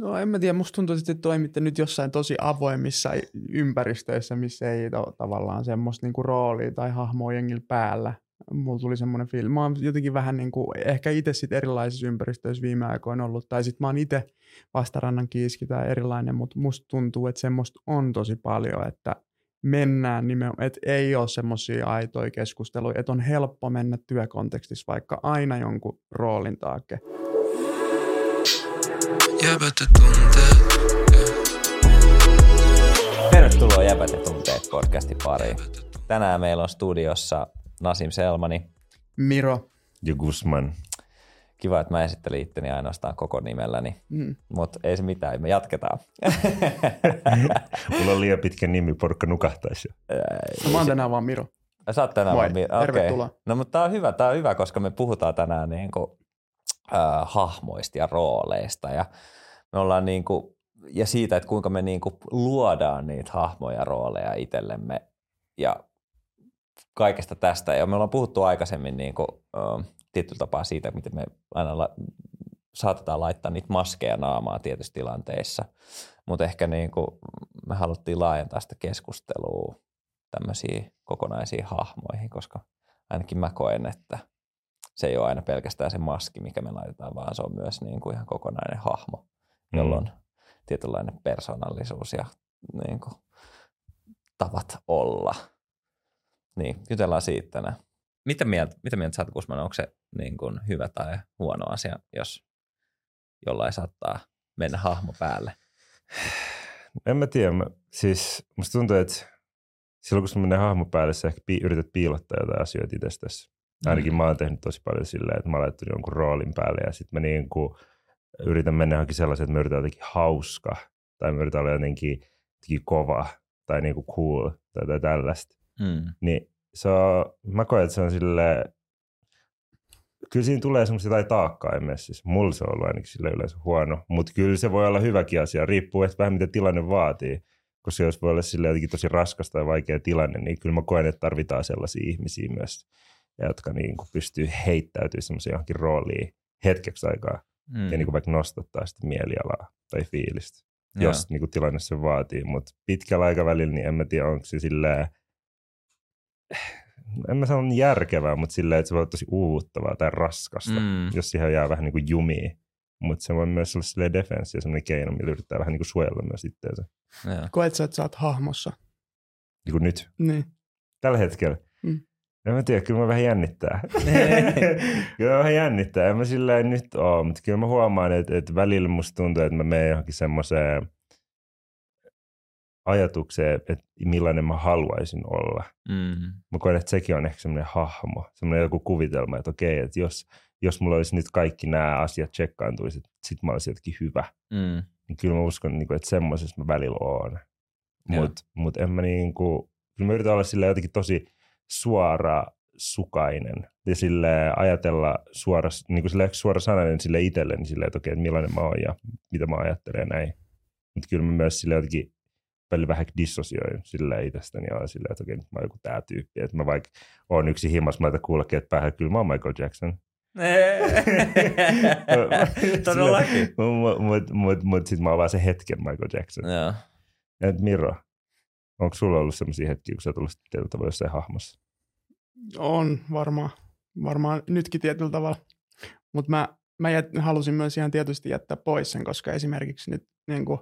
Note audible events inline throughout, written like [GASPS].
No en mä tiedä, musta tuntuu, että te toimitte nyt jossain tosi avoimissa ympäristöissä, missä ei to, tavallaan semmoista niinku roolia tai hahmoa jengillä päällä. Mulla tuli semmoinen filmi. Mä oon jotenkin vähän niin kuin, ehkä itse sit erilaisissa ympäristöissä viime aikoina ollut, tai sitten mä oon itse vastarannan kiiski tai erilainen, mutta musta tuntuu, että semmoista on tosi paljon, että mennään nimenomaan, että ei ole semmoisia aitoja keskusteluja, että on helppo mennä työkontekstissa vaikka aina jonkun roolin taakse. Jäbät tunteet. Tervetuloa Jäbät tunteet podcastin pariin. Tänään meillä on studiossa Nasim Selmani. Miro. Ja Guzman. Kiva, että mä esittelin itteni ainoastaan koko nimelläni, mm. mutta ei se mitään, me jatketaan. [LAUGHS] Mulla on liian pitkä nimi, porukka nukahtaisi jo. No, mä oon tänään vaan Miro. Sä oot tänään vaan Miro, okay. No mutta tää on hyvä, tää on hyvä, koska me puhutaan tänään niin kuin, äh, hahmoista ja rooleista ja me ollaan niin kuin, ja siitä, että kuinka me niin kuin luodaan niitä hahmoja ja rooleja itsellemme ja kaikesta tästä. Ja me ollaan puhuttu aikaisemmin niin kuin, äh, tietyllä tapaa siitä, miten me aina la- saatetaan laittaa niitä maskeja naamaa tietyissä tilanteissa. Mutta ehkä niin kuin me haluttiin laajentaa sitä keskustelua tämmöisiin kokonaisiin hahmoihin, koska ainakin mä koen, että se ei ole aina pelkästään se maski, mikä me laitetaan, vaan se on myös niin kuin ihan kokonainen hahmo, jolla on mm. tietynlainen persoonallisuus ja niin kuin, tavat olla. Niin, jutellaan siitä tänään. Mitä mieltä, mitä mieltä sä Kusman, onko se niin kuin hyvä tai huono asia, jos jollain saattaa mennä hahmo päälle? En mä tiedä. Mä, siis musta tuntuu, että silloin kun se menee hahmo päälle, sä ehkä pi- yrität piilottaa jotain asioita itsestäsi. Ainakin mä oon tehnyt tosi paljon silleen, että mä oon laittanut jonkun roolin päälle ja sitten mä niin kuin yritän mennä johonkin sellaisen, että mä yritän jotenkin hauska tai mä yritän olla jotenkin, jotenkin kova tai niin kuin cool tai jotain tällaista. Mm. Niin se on, mä koen, että se on sille kyllä siinä tulee semmoista jotain taakkaa messissä. Mulla se on ollut ainakin sille yleensä huono, mutta kyllä se voi olla hyväkin asia, riippuu että vähän mitä tilanne vaatii. Koska jos voi olla sille jotenkin tosi raskasta ja vaikea tilanne, niin kyllä mä koen, että tarvitaan sellaisia ihmisiä myös, jotka niin kuin pystyy heittäytymään semmoiseen johonkin rooliin hetkeksi aikaa mm. ja niin kuin vaikka nostattaa sitä mielialaa tai fiilistä, ja. jos niin kuin tilanne se vaatii. Mutta pitkällä aikavälillä, niin en mä tiedä, onko se silleen, en mä sano järkevää, mutta silleen, että se voi olla tosi uuvuttavaa tai raskasta, mm. jos siihen jää vähän niin kuin jumiin. Mutta se voi myös olla silleen defenssi ja sellainen keino, millä yrittää vähän niin kuin suojella myös itseänsä. Koet sä, että sä oot hahmossa? Niin kuin nyt? Niin. Tällä hetkellä? Mm. En mä tiedä, kyllä mä vähän jännittää. [LAUGHS] kyllä mä vähän jännittää. En mä silleen nyt oo, mutta kyllä mä huomaan, että, että välillä musta tuntuu, että mä menen johonkin semmoiseen – ajatukseen, että millainen mä haluaisin olla. Mm. Mä koen, että sekin on ehkä semmoinen hahmo, semmoinen joku kuvitelma, että okei, että jos, jos mulla olisi nyt kaikki nämä asiat tsekkaantuisi, että sit mä olisin jotenkin hyvä. Mm. Niin kyllä mä uskon, niin että semmoisessa mä välillä oon. Mutta mut en mä niin kuin, kyllä mä yritän olla sille jotenkin tosi suora sukainen ja sille ajatella suora, niin kuin suora sananen sille itselleni sille, että okei, että millainen mä oon ja mitä mä ajattelen näin. Mutta kyllä mä myös sille jotenkin välillä vähän dissosioin silleen itsestäni ja silleen, että okei, nyt mä oon joku tää tyyppi. Että mä vaikka oon yksi himmas, mä laitan kuulokkeet päähän, kyllä mä oon Michael Jackson. [LAUGHS] [LAUGHS] Todellakin. Mutta mut, mut, mut sitten mä oon vaan se hetken Michael Jackson. Joo. Et Miro, onko sulla ollut sellaisia hetkiä, kun sä tullut tietyllä tavalla jossain hahmossa? On varmaan. Varmaan nytkin tietyllä tavalla. Mutta mä, mä jät, halusin myös ihan tietysti jättää pois sen, koska esimerkiksi nyt niin kuin,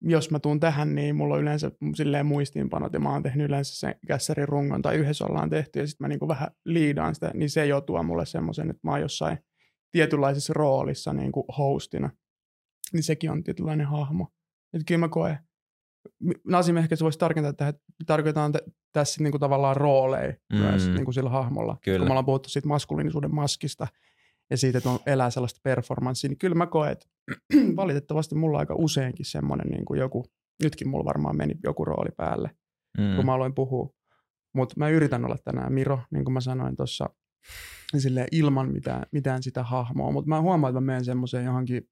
jos mä tuun tähän, niin mulla on yleensä silleen muistiinpanot ja mä oon tehnyt yleensä sen kässärin rungon tai yhdessä ollaan tehty ja sitten mä niinku vähän liidaan sitä, niin se jo tuo mulle semmoisen, että mä oon jossain tietynlaisessa roolissa niin kuin hostina. Niin sekin on tietynlainen hahmo. Että kyllä mä koen, Nasim ehkä se voisi tarkentaa, että tarkoitetaan t- tässä niin kuin tavallaan rooleja mm. myös niin kuin sillä hahmolla. Kyllä. Kun me ollaan puhuttu siitä maskuliinisuuden maskista, ja siitä, että on elää sellaista performanssia, niin kyllä mä koen, että [CLEARS THROAT] valitettavasti mulla on aika useinkin semmoinen niin kuin joku, nytkin mulla varmaan meni joku rooli päälle, mm. kun mä aloin puhua. Mutta mä yritän olla tänään Miro, niin kuin mä sanoin tuossa, ilman mitään, mitään sitä hahmoa. Mutta mä huomaan, että mä menen semmoiseen johonkin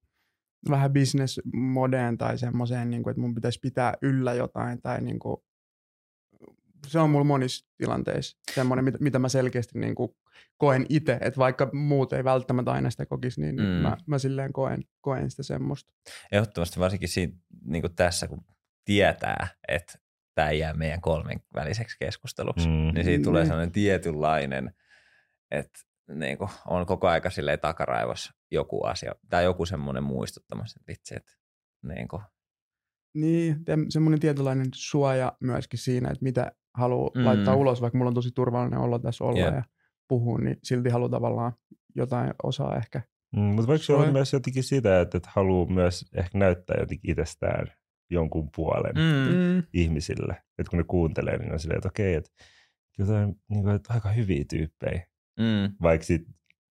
vähän business modeen tai semmoiseen, niin kuin, että mun pitäisi pitää yllä jotain tai niin kuin, se on mulla monissa tilanteissa semmoinen, mitä, mitä mä selkeästi niin kuin koen itse, että vaikka muut ei välttämättä aina sitä kokisi, niin mm. mä, mä silleen koen, koen sitä semmoista. Ehdottomasti varsinkin siinä, niin kuin tässä, kun tietää, että tämä ei jää meidän kolmen väliseksi keskusteluksi, mm. niin siitä tulee mm. sellainen tietynlainen, että niin kuin on koko aika silleen takaraivos joku asia tai joku semmoinen muistuttamassa, että vitsi, että niin kuin. Niin, semmoinen tietynlainen suoja myöskin siinä, että mitä haluaa mm. laittaa ulos, vaikka mulla on tosi turvallinen olo tässä olla yeah. ja puhua, niin silti haluaa tavallaan jotain osaa ehkä. Mm, mutta voiko se olla myös jotenkin sitä, että, että haluaa myös ehkä näyttää jotenkin itsestään jonkun puolen mm. mm. ihmisille. Että kun ne kuuntelee, niin on silleen, että okei, että jotain niin kuin, että aika hyviä tyyppejä. Mm. Vaikka sit,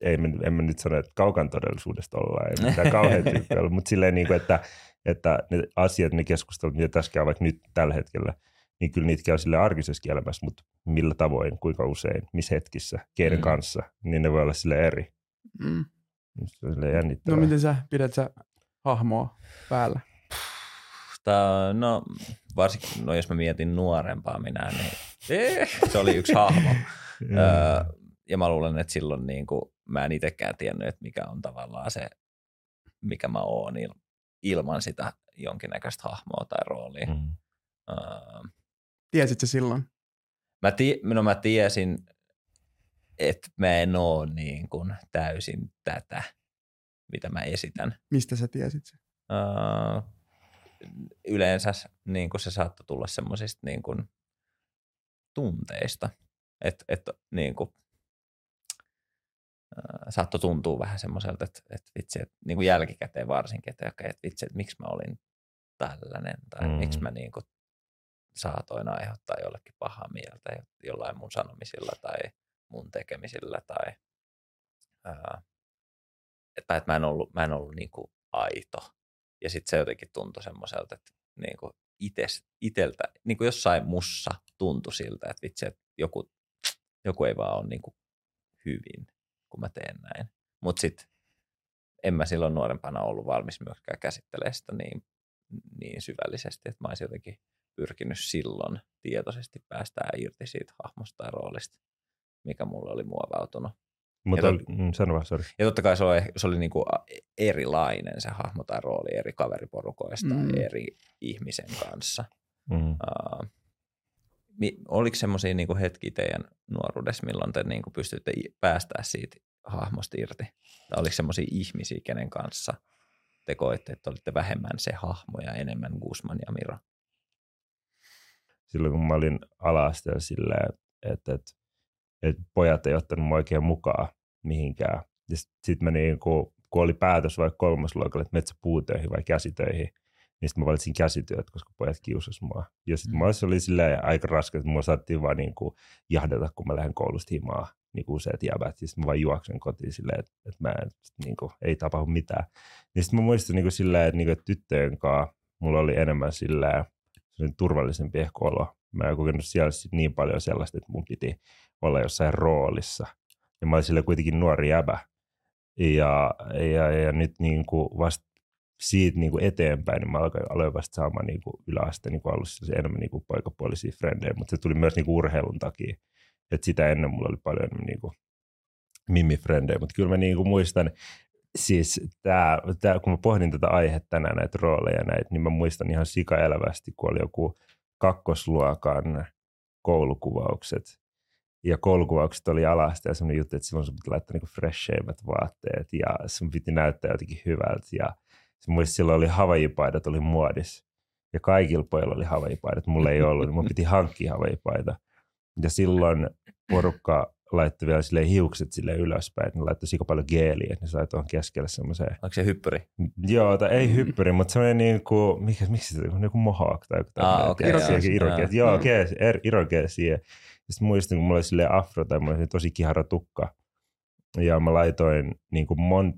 ei, en mä nyt sano, että kaukan todellisuudesta ollaan, ei mitään kauhean tyyppejä mutta silleen, niin kuin, että, että ne asiat, ne keskustelut, mitä tässä käy vaikka nyt tällä hetkellä, niin kyllä niitä käy sille arkisessa elämässä, mutta millä tavoin, kuinka usein, missä hetkissä, keiden mm. kanssa, niin ne voi olla sille eri. Mm. Se on No miten sä pidät sä hahmoa päällä? Tää, no varsinkin, no jos mä mietin nuorempaa minä, niin eh, se oli yksi hahmo. [LAUGHS] öö, ja mä luulen, että silloin niin kuin, mä en itsekään tiennyt, että mikä on tavallaan se, mikä mä oon ilman sitä jonkinnäköistä hahmoa tai roolia. Mm. Öö, Tiesitkö silloin? Mä, ti- no mä tiesin, että mä en ole niin kuin täysin tätä, mitä mä esitän. Mistä sä tiesit se? Öö, yleensä niin kuin se saattoi tulla semmoisista niin kuin tunteista, että et, niin kuin, saattoi tuntua vähän semmoiselta, että, että vitsi, että niin kuin jälkikäteen varsinkin, että, että vitsi, että miksi mä olin tällainen tai mm. miksi mä niin kuin saatoin aiheuttaa jollekin pahaa mieltä jollain mun sanomisilla tai mun tekemisillä tai ää, että, että mä en ollut, mä en ollut niin kuin aito ja sitten se jotenkin tuntui semmoiselta, että niin kuin ites, iteltä, niin kuin jossain mussa tuntui siltä, että vitsi, että joku, joku ei vaan ole niin kuin hyvin, kun mä teen näin. Mutta sitten en mä silloin nuorempana ollut valmis myöskään käsittelemään sitä niin, niin syvällisesti, että mä olisin jotenkin pyrkinyt silloin tietoisesti päästää irti siitä hahmosta ja roolista, mikä mulle oli muovautunut. Mutta ja, tot, mm, sano vaan, sorry. ja totta kai se oli, se oli niinku erilainen se hahmo tai rooli eri kaveriporukoista mm. eri ihmisen kanssa. Mm. Uh, oliko semmoisia niinku hetkiä teidän nuoruudessa, milloin te niinku pystytte päästää siitä hahmosta irti? Tai oliko semmoisia ihmisiä, kenen kanssa te koitte, että olitte vähemmän se hahmo ja enemmän Guzman ja Miro? Silloin kun mä olin ala silleen, että, että että pojat ei ottanut mua oikein mukaan mihinkään. Sitten sit mä niin kun, kun oli päätös vaikka kolmasluokalla, että metsäpuutöihin vai käsitöihin, niin sitten mä valitsin käsityöt, koska pojat kiusas mua. Ja sitten mm. se oli silleen aika raskas, että mua saattiin vaan niin kuin jahdata, kun mä lähden koulusta himaa niin kuin useat jäbät. Siis mä vaan juoksen kotiin silleen, että, että mä en, niin kuin, ei tapahdu mitään. Niin sitten mä muistan niin kuin silleen, että, niin kuin, että tyttöjen kanssa mulla oli enemmän silleen, turvallisempi ehkä olo. Mä en kokenut siellä niin paljon sellaista, että mun piti olla jossain roolissa. Ja mä olin sille kuitenkin nuori jäbä. Ja, ja, ja nyt niin kuin vasta siitä niin kuin eteenpäin, niin mä aloin, aloin vasta saamaan niin kuin yläaste niin kuin alussa enemmän niin kuin poikapuolisia frendejä, mutta se tuli myös niin kuin urheilun takia. että sitä ennen mulla oli paljon enemmän niin kuin mimifrendejä, mutta kyllä mä niin kuin muistan, siis tää, tää, kun mä pohdin tätä aihetta tänään, näitä rooleja näitä, niin mä muistan ihan sikaelävästi, kun oli joku kakkosluokan koulukuvaukset, ja koulukuvaukset oli alasta ja semmoinen juttu, että silloin sun piti laittaa niinku fresheimmät vaatteet ja sun piti näyttää jotenkin hyvältä. Ja muistin, silloin oli havajipaidat oli muodissa ja kaikilla pojilla oli havajipaidat. Mulla ei ollut, niin mun piti hankkia havajipaita. Ja silloin porukka laittoi vielä sille hiukset sille ylöspäin, että ne laittoi sika paljon geeliä, että ne sai tuohon keskelle semmoiseen. Onko se hyppyri? Joo, tai ei hyppyri, mutta semmoinen niin kuin, mikä, miksi se on, niin kuin mohawk tai joku tämmöinen. Ah, okei. Okay, irokees. Joo, kees, er, irokees siihen. Sitten muistin, kun mulla oli sille afro tai mulla oli tosi kihara tukka. Ja mä laitoin niin kuin mont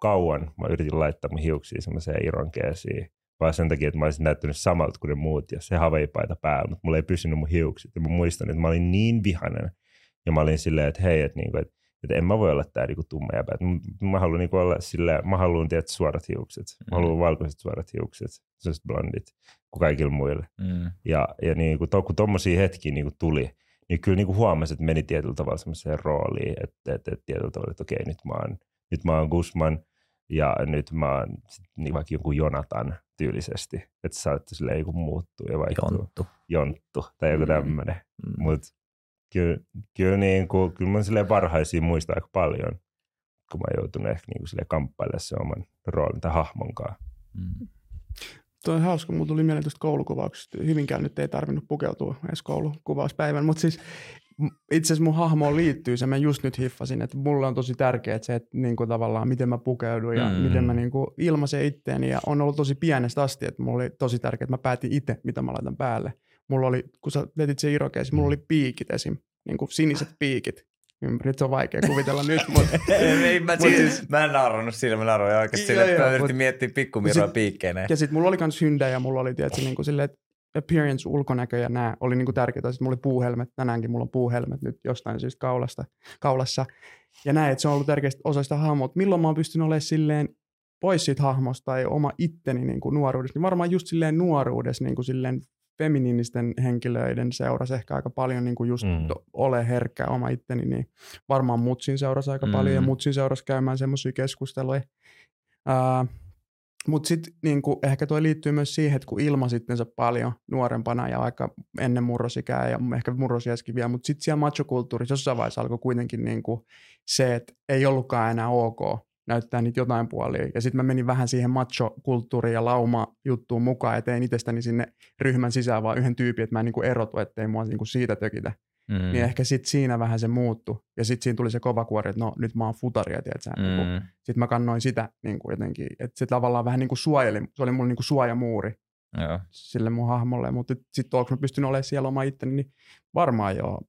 kauan, mä yritin laittaa mun hiuksia semmoiseen ironkeesiin. Vaan sen takia, että mä olisin näyttänyt samalta kuin ne muut ja se haveipaita päällä, mutta mulla ei pysynyt mun hiukset. Ja mä muistan, että mä olin niin vihainen. Ja mä olin silleen, että hei, että, niin kuin, että että en mä voi olla tää niinku tumma jäbä. Mä haluan niinku olla sillä, mä haluan tietää suorat hiukset. Mä haluan mm. valkoiset suorat hiukset, sellaiset blondit kuin kaikilla muilla. Mm. Ja, ja niinku, to, kun tommosia hetkiä niinku tuli, niin kyllä niinku huomasi, että meni tietyllä tavalla semmoiseen rooliin, että, että, että tietyllä tavalla, että okei, nyt mä oon, nyt mä oon Gusman ja nyt mä oon niin vaikka joku Jonatan tyylisesti, että sä oot silleen joku muuttuu ja vaikka Jonttu. Jonttu tai joku tämmöinen. Mm. Mutta kyllä, kyllä, niin kuin, kyllä mä silleen parhaisia muistaa aika paljon, kun mä joutun ehkä niin kuin kamppailemaan se oman roolin tai hahmon kanssa. Mm. Tuo on hauska, mulla tuli mieleen tuosta koulukuvauksesta. Hyvinkään nyt ei tarvinnut pukeutua edes koulukuvauspäivän, mutta siis itse asiassa mun hahmoon liittyy se, mä just nyt hiffasin, että mulle on tosi tärkeää se, että niin kuin tavallaan miten mä pukeudun ja mm. miten mä niin kuin ilmaisen itteeni ja on ollut tosi pienestä asti, että mulla oli tosi tärkeää, että mä päätin itse, mitä mä laitan päälle. Mulla oli, kun sä vetit se irokeesi, mulla oli piikit esim. Niin kuin siniset piikit. Nyt se on vaikea kuvitella nyt, mutta... [LAUGHS] ei, mä, siis, siis, mä en naurannut siinä, mä nauroin oikeasti sille, että mä yritin miettiä pikkumiroa piikkeineen. Ja sitten mulla oli kans hyndä ja mulla oli tietysti niin kuin silleen, että appearance, ulkonäkö ja nämä oli niin kuin tärkeitä. Sitten mulla oli puuhelmet, tänäänkin mulla on puuhelmet nyt jostain syystä kaulasta, kaulassa. Ja näin, että se on ollut tärkeä osa sitä hahmoa. Milloin mä oon pystynyt olemaan silleen pois siitä hahmosta tai oma itteni niin kuin nuoruudessa, niin varmaan just silleen nuoruudessa niin kuin silleen feminiinisten henkilöiden seurasi ehkä aika paljon niin kuin just mm. ole herkkä oma itteni, niin varmaan Mutsin seurasi aika mm. paljon ja Mutsin seurasi käymään semmoisia keskusteluja. Uh, mutta sitten niinku, ehkä tuo liittyy myös siihen, että kun ilma sittensa paljon nuorempana ja aika ennen murrosikää ja ehkä murrosiäskin vielä, mutta sitten siellä machokulttuurissa jossain vaiheessa alkoi kuitenkin niinku se, että ei ollutkaan enää ok näyttää niitä jotain puolia. Ja sitten mä menin vähän siihen macho-kulttuuriin ja lauma-juttuun mukaan, ja tein itsestäni sinne ryhmän sisään vaan yhden tyypin, että mä en niinku erotu, ettei mua niinku siitä tökitä. Mm. Niin ehkä sitten siinä vähän se muuttu. Ja sitten siinä tuli se kova kuori, että no nyt mä oon futaria, tiedätkö? Niinku mm. Niin sitten mä kannoin sitä niin kuin jotenkin, että se tavallaan vähän niin kuin suojeli, se oli mulle niin kuin suojamuuri Joo. sille mun hahmolle. Mutta sitten onko mä pystynyt olemaan siellä oma itteni, niin varmaan joo,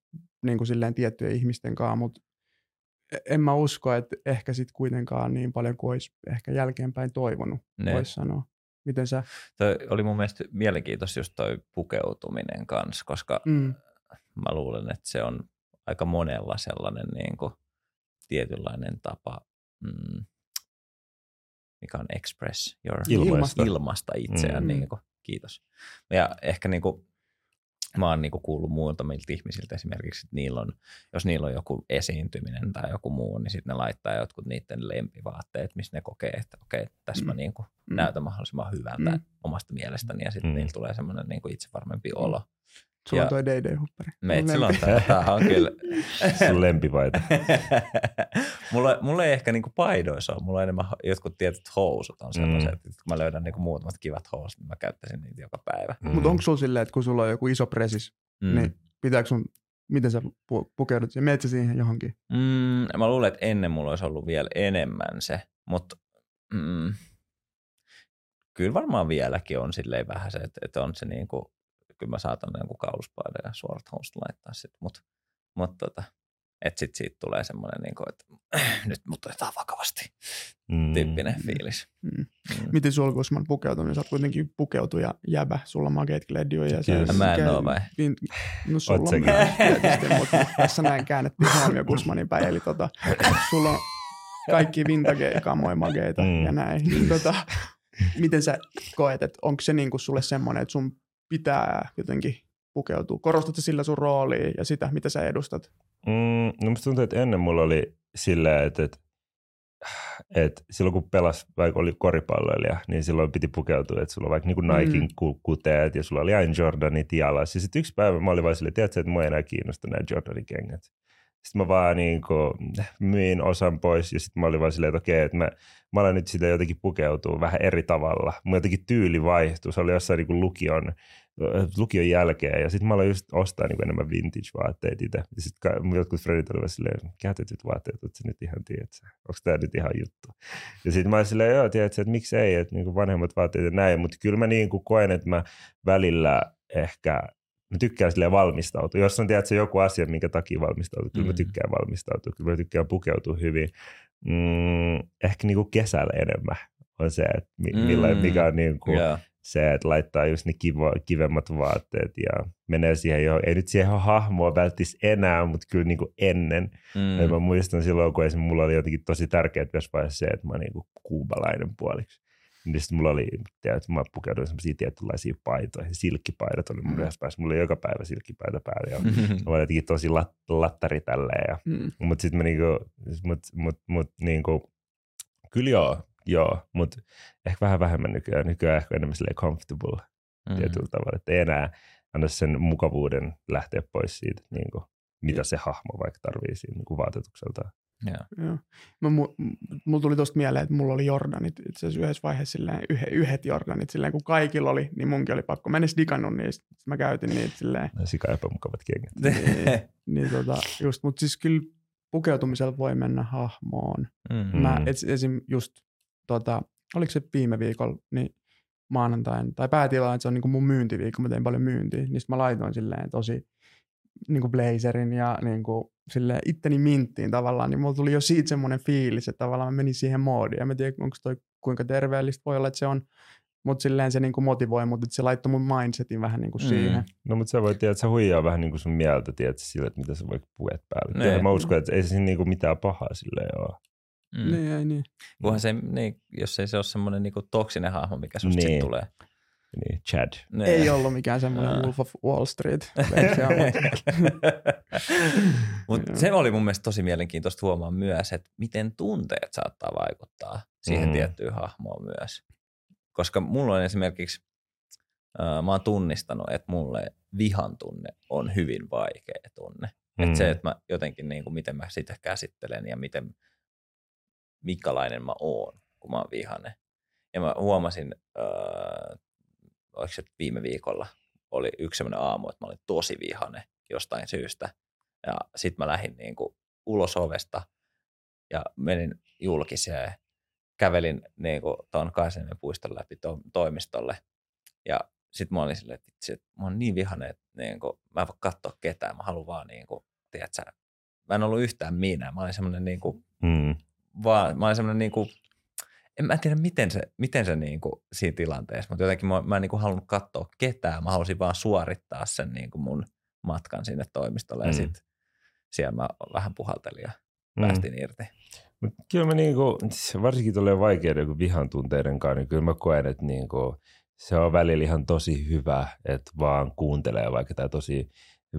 niin kuin silleen tiettyjen ihmisten kanssa, mutta e, en mä usko, että ehkä sitten kuitenkaan niin paljon kuin olisi ehkä jälkeenpäin toivonut, voisi sanoa. Miten sä? Toi oli mun mielestä mielenkiintoista just toi pukeutuminen kanssa, koska mm mä luulen, että se on aika monella sellainen niin kuin tietynlainen tapa, mm, mikä on express your ilmasta, ilmasta itseään. Mm. Niin kuin, kiitos. Ja ehkä niin kuin, mä oon niin kuin kuullut muutamilta ihmisiltä esimerkiksi, että niillä on, jos niillä on joku esiintyminen tai joku muu, niin sitten ne laittaa jotkut niiden lempivaatteet, missä ne kokee, että okei, okay, tässä mm. mä niin kuin mm. näytän mahdollisimman hyvältä mm. omasta mielestäni ja sitten mm. niillä tulee semmoinen niin itsevarmempi mm. olo. Sulla ja on toi DD-huppari. Meitsillä on tämä, on kyllä. [LAUGHS] Sun lempivaita. [LAUGHS] mulla, mulla ei ehkä niinku paidoissa ole, mulla on enemmän jotkut tietyt housut on sellaiset, mm. että kun mä löydän niinku muutamat kivat housut, niin mä käyttäisin niitä joka päivä. Mm. Mutta onko sulla silleen, että kun sulla on joku iso presis, mm. niin pitääkö sun, miten sä pukeudut ja meet siihen johonkin? Mm, mä luulen, että ennen mulla olisi ollut vielä enemmän se, mutta mm, kyllä varmaan vieläkin on silleen vähän se, että, että on se niinku kyllä mä saatan jonkun kauluspaidan ja suorat housut laittaa sitten, mutta mut tota, että sitten siitä tulee semmoinen, niin kuin, että [CLEARS THROAT] nyt mut otetaan vakavasti mm. tyyppinen fiilis. Mm. Mm. Miten sulla Gusman pukeutuminen? Sä oot kuitenkin pukeutuja jäbä, sulla on makeet gledioja. Ja mä en ole vai? Vin... No sulla on myös tietysti, mutta tässä näin käännettiin huomio Gusmanin päin. Eli tota, sulla on kaikki vintage kamoja mageita mm. ja näin. Niin, tota, miten sä koet, että onko se niinku sulle semmoinen, että sun pitää jotenkin pukeutua? Korostatko sillä sun roolia ja sitä, mitä sä edustat? Mm, no musta tuntuu, että ennen mulla oli silleen, että, että, että silloin kun pelas, vaikka oli koripalloilija, niin silloin piti pukeutua, että sulla on vaikka niin kuin Nikein mm. kuteet ja sulla oli aina Jordanit jalas. Ja sitten yksi päivä mä olin vaan silleen, tiedätkö, että mua ei enää kiinnosta nämä Jordanin kengät. Sitten mä vaan niin kuin, myin osan pois ja sitten mä olin vaan silleen, että okei, että mä, mä olen nyt sitä jotenkin pukeutua vähän eri tavalla. Mun jotenkin tyyli vaihtui. Se oli jossain niin kuin lukion lukion jälkeen ja sitten mä aloin just ostaa niin enemmän vintage-vaatteita itse. Ja sitten jotkut fredit olivat silleen, käytetyt vaatteet, että se nyt ihan tiedät, onko tämä nyt ihan juttu. Ja sitten mä olin silleen, joo, tiedät että miksi ei, että niin vanhemmat vaatteet ja näin, mutta kyllä mä niin kuin koen, että mä välillä ehkä mä tykkään silleen valmistautua. Jos on tiedätkö, joku asia, minkä takia valmistautua, kyllä mä mm. tykkään valmistautua, kyllä mä tykkään pukeutua hyvin. Mm, ehkä niin kuin kesällä enemmän on se, että mi- mm. mikä on niin kuin, yeah se, että laittaa just ne kivo, kivemmat vaatteet ja menee siihen jo, ei nyt siihen hahmoa välttis enää, mutta kyllä niin kuin ennen. Mm. Ja mä muistan silloin, kun esimerkiksi mulla oli jotenkin tosi tärkeää tässä vaiheessa se, että mä niin kuin kuubalainen puoliksi. Niin sitten mulla oli, tiedät, mä pukeuduin semmoisia tietynlaisia paitoja, silkkipaidat oli mun mm. yhdessä päässä, mulla oli joka päivä silkkipaita päällä ja mm-hmm. mä olin jotenkin tosi lat, lattari tälleen. Ja, mm. Mutta sitten mä niinku, mut, mut, mut, niinku, kyllä joo, joo, mutta ehkä vähän vähemmän nykyään, nykyään ehkä enemmän silleen comfortable mm. tietyllä tavalla, että ei enää anna sen mukavuuden lähteä pois siitä, niin kuin, mitä se hahmo vaikka tarvii siinä niin kuin vaatetukseltaan. Joo. Joo. Mä, mulla tuli tuosta mieleen, että mulla oli Jordanit itse asiassa yhdessä vaiheessa silleen, yhe, yhdet Jordanit silleen, kun kaikilla oli, niin munkin oli pakko. Mä en edes digannut niistä, mä käytin niitä silleen. Sika epämukavat kengät. niin, niin tota, just, mutta siis kyllä pukeutumisella voi mennä hahmoon. Mm-hmm. Mä et, esim. just, tota, oliko se viime viikolla, niin maanantain, tai päätila, että se on niin kuin mun myyntiviikko, mä tein paljon myyntiä, niin mä laitoin silleen tosi niin kuin blazerin ja niin kuin, sille itteni minttiin tavallaan, niin mulla tuli jo siitä semmoinen fiilis, että tavallaan mä menin siihen moodiin. Ja mä tiedän, onko toi kuinka terveellistä voi olla, että se on, mutta silleen se niin kuin motivoi, mutta se laittoi mun mindsetin vähän niin kuin mm. siihen. No mutta sä voit tiedä, että se huijaa vähän niin kuin sun mieltä, tiedät, sille, että mitä sä voit puet päälle. Tiedä, mä uskon, että ei se siinä niin kuin mitään pahaa silleen ole. Mm. Niin, ei niin. Kunhan se, niin, jos ei se ole semmoinen niin toksinen hahmo, mikä susta niin. tulee. Niin, Chad. Ne. Ei ollut mikään semmoinen Wolf of Wall Street. Mutta [LAUGHS] se oli mun mielestä tosi mielenkiintoista huomaa myös, että miten tunteet saattaa vaikuttaa siihen mm. tiettyyn hahmoon myös. Koska mulla on esimerkiksi, äh, mä oon tunnistanut, että mulle vihan tunne on hyvin vaikea tunne. Mm. Että se, että mä jotenkin, niin kuin, miten mä sitä käsittelen ja miten, mikälainen mä oon, kun mä oon vihane. Ja mä huomasin äh, oliko se viime viikolla, oli yksi sellainen aamu, että mä olin tosi vihane jostain syystä. Ja sitten mä lähdin niin kuin ulos ovesta ja menin julkiseen. Kävelin niin kuin tuon Kaisenin puiston läpi to- toimistolle. Ja sitten mä olin silleen, että, itse, että mä oon niin vihane, että niin kuin, mä en voi katsoa ketään. Mä haluan vaan, niin kuin, tiedätkö, mä en ollut yhtään minä. Mä olin semmoinen niin kuin, mm. vaan, mä olin semmoinen niin kuin, en mä tiedä, miten se, miten se niin kuin siinä tilanteessa, mutta jotenkin mä, mä en niin kuin halunnut katsoa ketään. Mä halusin vaan suorittaa sen niin kuin mun matkan sinne toimistolle mm. ja sitten siellä mä vähän puhaltelin ja mm. päästin irti. Mut kyllä mä niinku, varsinkin tulee vaikeiden kuin vihan tunteiden kanssa, niin kyllä mä koen, että niinku, se on välillä ihan tosi hyvä, että vaan kuuntelee vaikka tämä tosi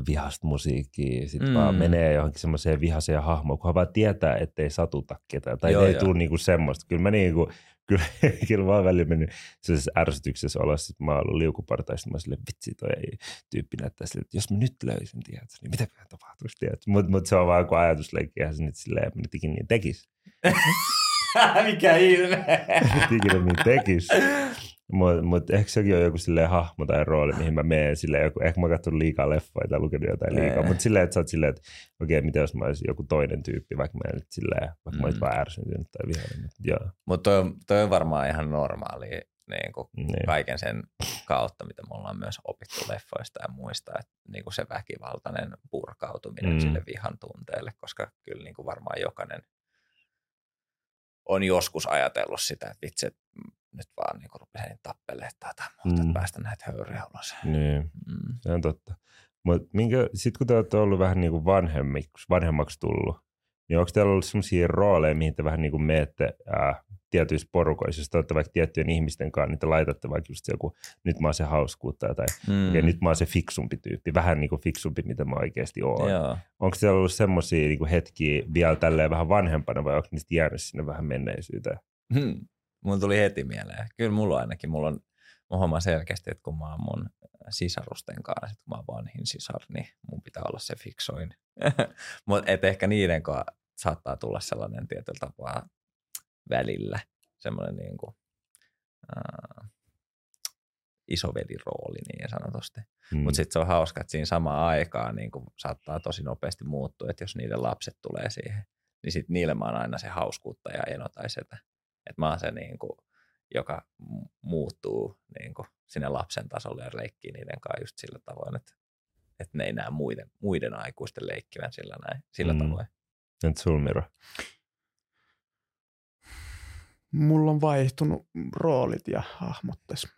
vihasta musiikkia, sitten mm. vaan menee johonkin semmoiseen vihaseen hahmoon, kunhan vaan tietää, ettei satuta ketään, tai joo, ei tule niinku semmoista. Kyllä mä niinku, [LAUGHS] kyllä, kyllä mä oon välillä mennyt sellaisessa ärsytyksessä olla, sitten mä oon ollut liukupartaista, mä silleen, vitsi toi tyyppi näyttää silleen, että jos mä nyt löysin, tiedät, niin mitäköhän tapahtuisi, tiedät. Mutta mut se on vaan kuin ajatusleikki, eihän se nyt silleen, mä nyt ikinä niin tekis. [LAUGHS] Mikä ihme. [LAUGHS] ikinä niin tekis. Mutta mut ehkä sekin on joku silleen hahmo tai rooli, mihin mä menen silleen, joku, ehkä mä katson liikaa leffoja tai lukenut jotain liikaa, mutta silleen, että sä oot silleen, että okei, okay, mitä jos mä olisin joku toinen tyyppi, vaikka mä nyt silleen, vaikka mm. mä olisin mm. vaan ärsyntynyt tai vihainen. Mutta Mut toi, toi on varmaan ihan normaali niin kuin niin. kaiken sen kautta, mitä me ollaan myös opittu leffoista ja muista, että niin kuin se väkivaltainen purkautuminen mm. sille vihan tunteelle, koska kyllä niin kuin varmaan jokainen on joskus ajatellut sitä, että vitsi, että nyt vaan niin rupesin tappelemaan tätä muuta, mm. että päästä näitä höyryjä ulos. Niin, mm. se on totta. Mutta sitten kun te olette ollut vähän niin kuin vanhemmiksi, vanhemmaksi tullut, niin onko teillä ollut sellaisia rooleja, mihin te vähän niin kuin menette äh, tietyissä porukoissa, jos te olette vaikka tiettyjen ihmisten kanssa, niin te laitatte vaikka just joku, nyt mä oon se hauskuutta tai mm. nyt mä oon se fiksumpi tyyppi, vähän niin kuin fiksumpi, mitä mä oikeasti oon. Joo. Onko teillä ollut semmoisia niin hetkiä vielä tälleen vähän vanhempana vai onko niistä jäänyt sinne vähän menneisyyteen? Hmm. Mulla tuli heti mieleen. Kyllä mulla ainakin, mulla on, mä huomaan selkeästi, että kun mä oon mun sisarusten kanssa, että kun mä oon vanhin sisar, niin mun pitää olla se fiksoin. [LAUGHS] Mutta ehkä niiden kanssa saattaa tulla sellainen tietyllä tapaa välillä, semmoinen niin kuin, äh, isovelirooli niin sanotusti. Mm. Mutta sitten se on hauska, että siinä samaan aikaan niin kuin saattaa tosi nopeasti muuttua, että jos niiden lapset tulee siihen, niin sitten niille mä oon aina se hauskuuttaja eno tai setä. Että mä oon se, niin kuin, joka muuttuu niin kuin, sinne lapsen tasolle ja leikkii niiden kanssa just sillä tavoin, että, että ne ei näe muiden, muiden aikuisten leikkivän sillä, näin, sillä mm. tavoin. Entä sul, Miro? Mulla on vaihtunut roolit ja hahmot tässä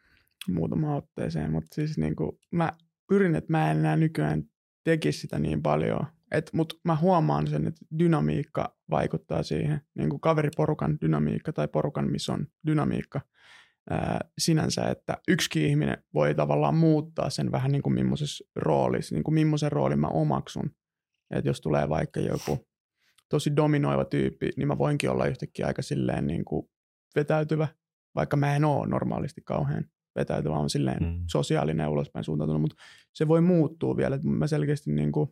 muutama otteeseen, mutta siis niin kuin mä pyrin, että mä en enää nykyään tekisi sitä niin paljon, mutta mä huomaan sen, että dynamiikka vaikuttaa siihen, niin kuin kaveriporukan dynamiikka tai porukan, missä on dynamiikka ää, sinänsä, että yksi ihminen voi tavallaan muuttaa sen vähän niin kuin millaisessa roolissa, niin kuin millaisen roolin mä omaksun. Että jos tulee vaikka joku tosi dominoiva tyyppi, niin mä voinkin olla yhtäkkiä aika silleen niin kuin vetäytyvä, vaikka mä en ole normaalisti kauhean vetäytyvä, on silleen mm. sosiaalinen ulospäin suuntautunut, mutta se voi muuttua vielä. Että mä selkeästi niin kuin,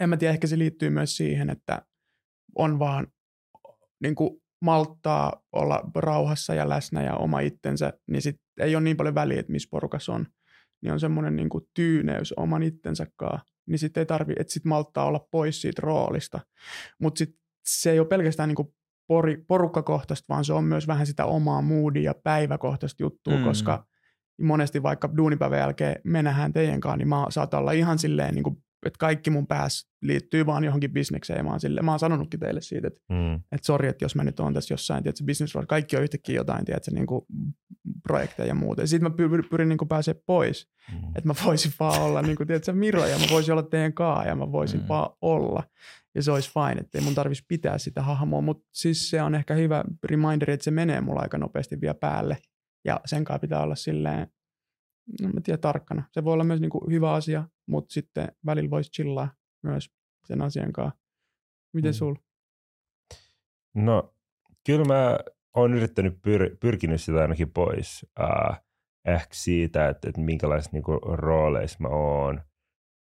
en mä tiedä, ehkä se liittyy myös siihen, että on vaan niin kuin malttaa olla rauhassa ja läsnä ja oma itsensä, niin sit ei ole niin paljon väliä, että missä porukas on. Niin on semmoinen niin kuin tyyneys oman itsensä kanssa, niin sitten ei tarvi, että sit malttaa olla pois siitä roolista. Mutta sitten se ei ole pelkästään niin kuin pori, porukkakohtaista, vaan se on myös vähän sitä omaa moodia päiväkohtaista juttua, mm. koska monesti vaikka duunipäivän jälkeen me nähdään teidän kanssa, niin mä saatan olla ihan silleen, niin kuin, että kaikki mun päässä liittyy vaan johonkin bisnekseen. Ja mä, oon sille, mä oon sanonutkin teille siitä, että, mm. että sori, että jos mä nyt oon tässä jossain, tiedätkö, business kaikki on yhtäkkiä jotain, tiedätkö, niin kuin projekteja ja muuta. Ja sitten mä pyrin, pyrin niin pääsemään pois, mm. että mä voisin vaan olla, niin kuin, tiedätkö, Miro, ja mä voisin olla teidän kaa, ja mä voisin mm. vaan olla ja se olisi fine, että ei mun tarvitsisi pitää sitä hahmoa, mutta siis se on ehkä hyvä reminder, että se menee mulla aika nopeasti vielä päälle ja sen kanssa pitää olla silleen, no mä tiedän tarkkana. Se voi olla myös niinku hyvä asia, mutta sitten välillä voisi chillaa myös sen asian kanssa. Miten mm. sul? No, kyllä mä oon yrittänyt pyr- pyrkinyt sitä ainakin pois. Uh, ehkä siitä, että, että minkälaisissa niinku rooleissa mä oon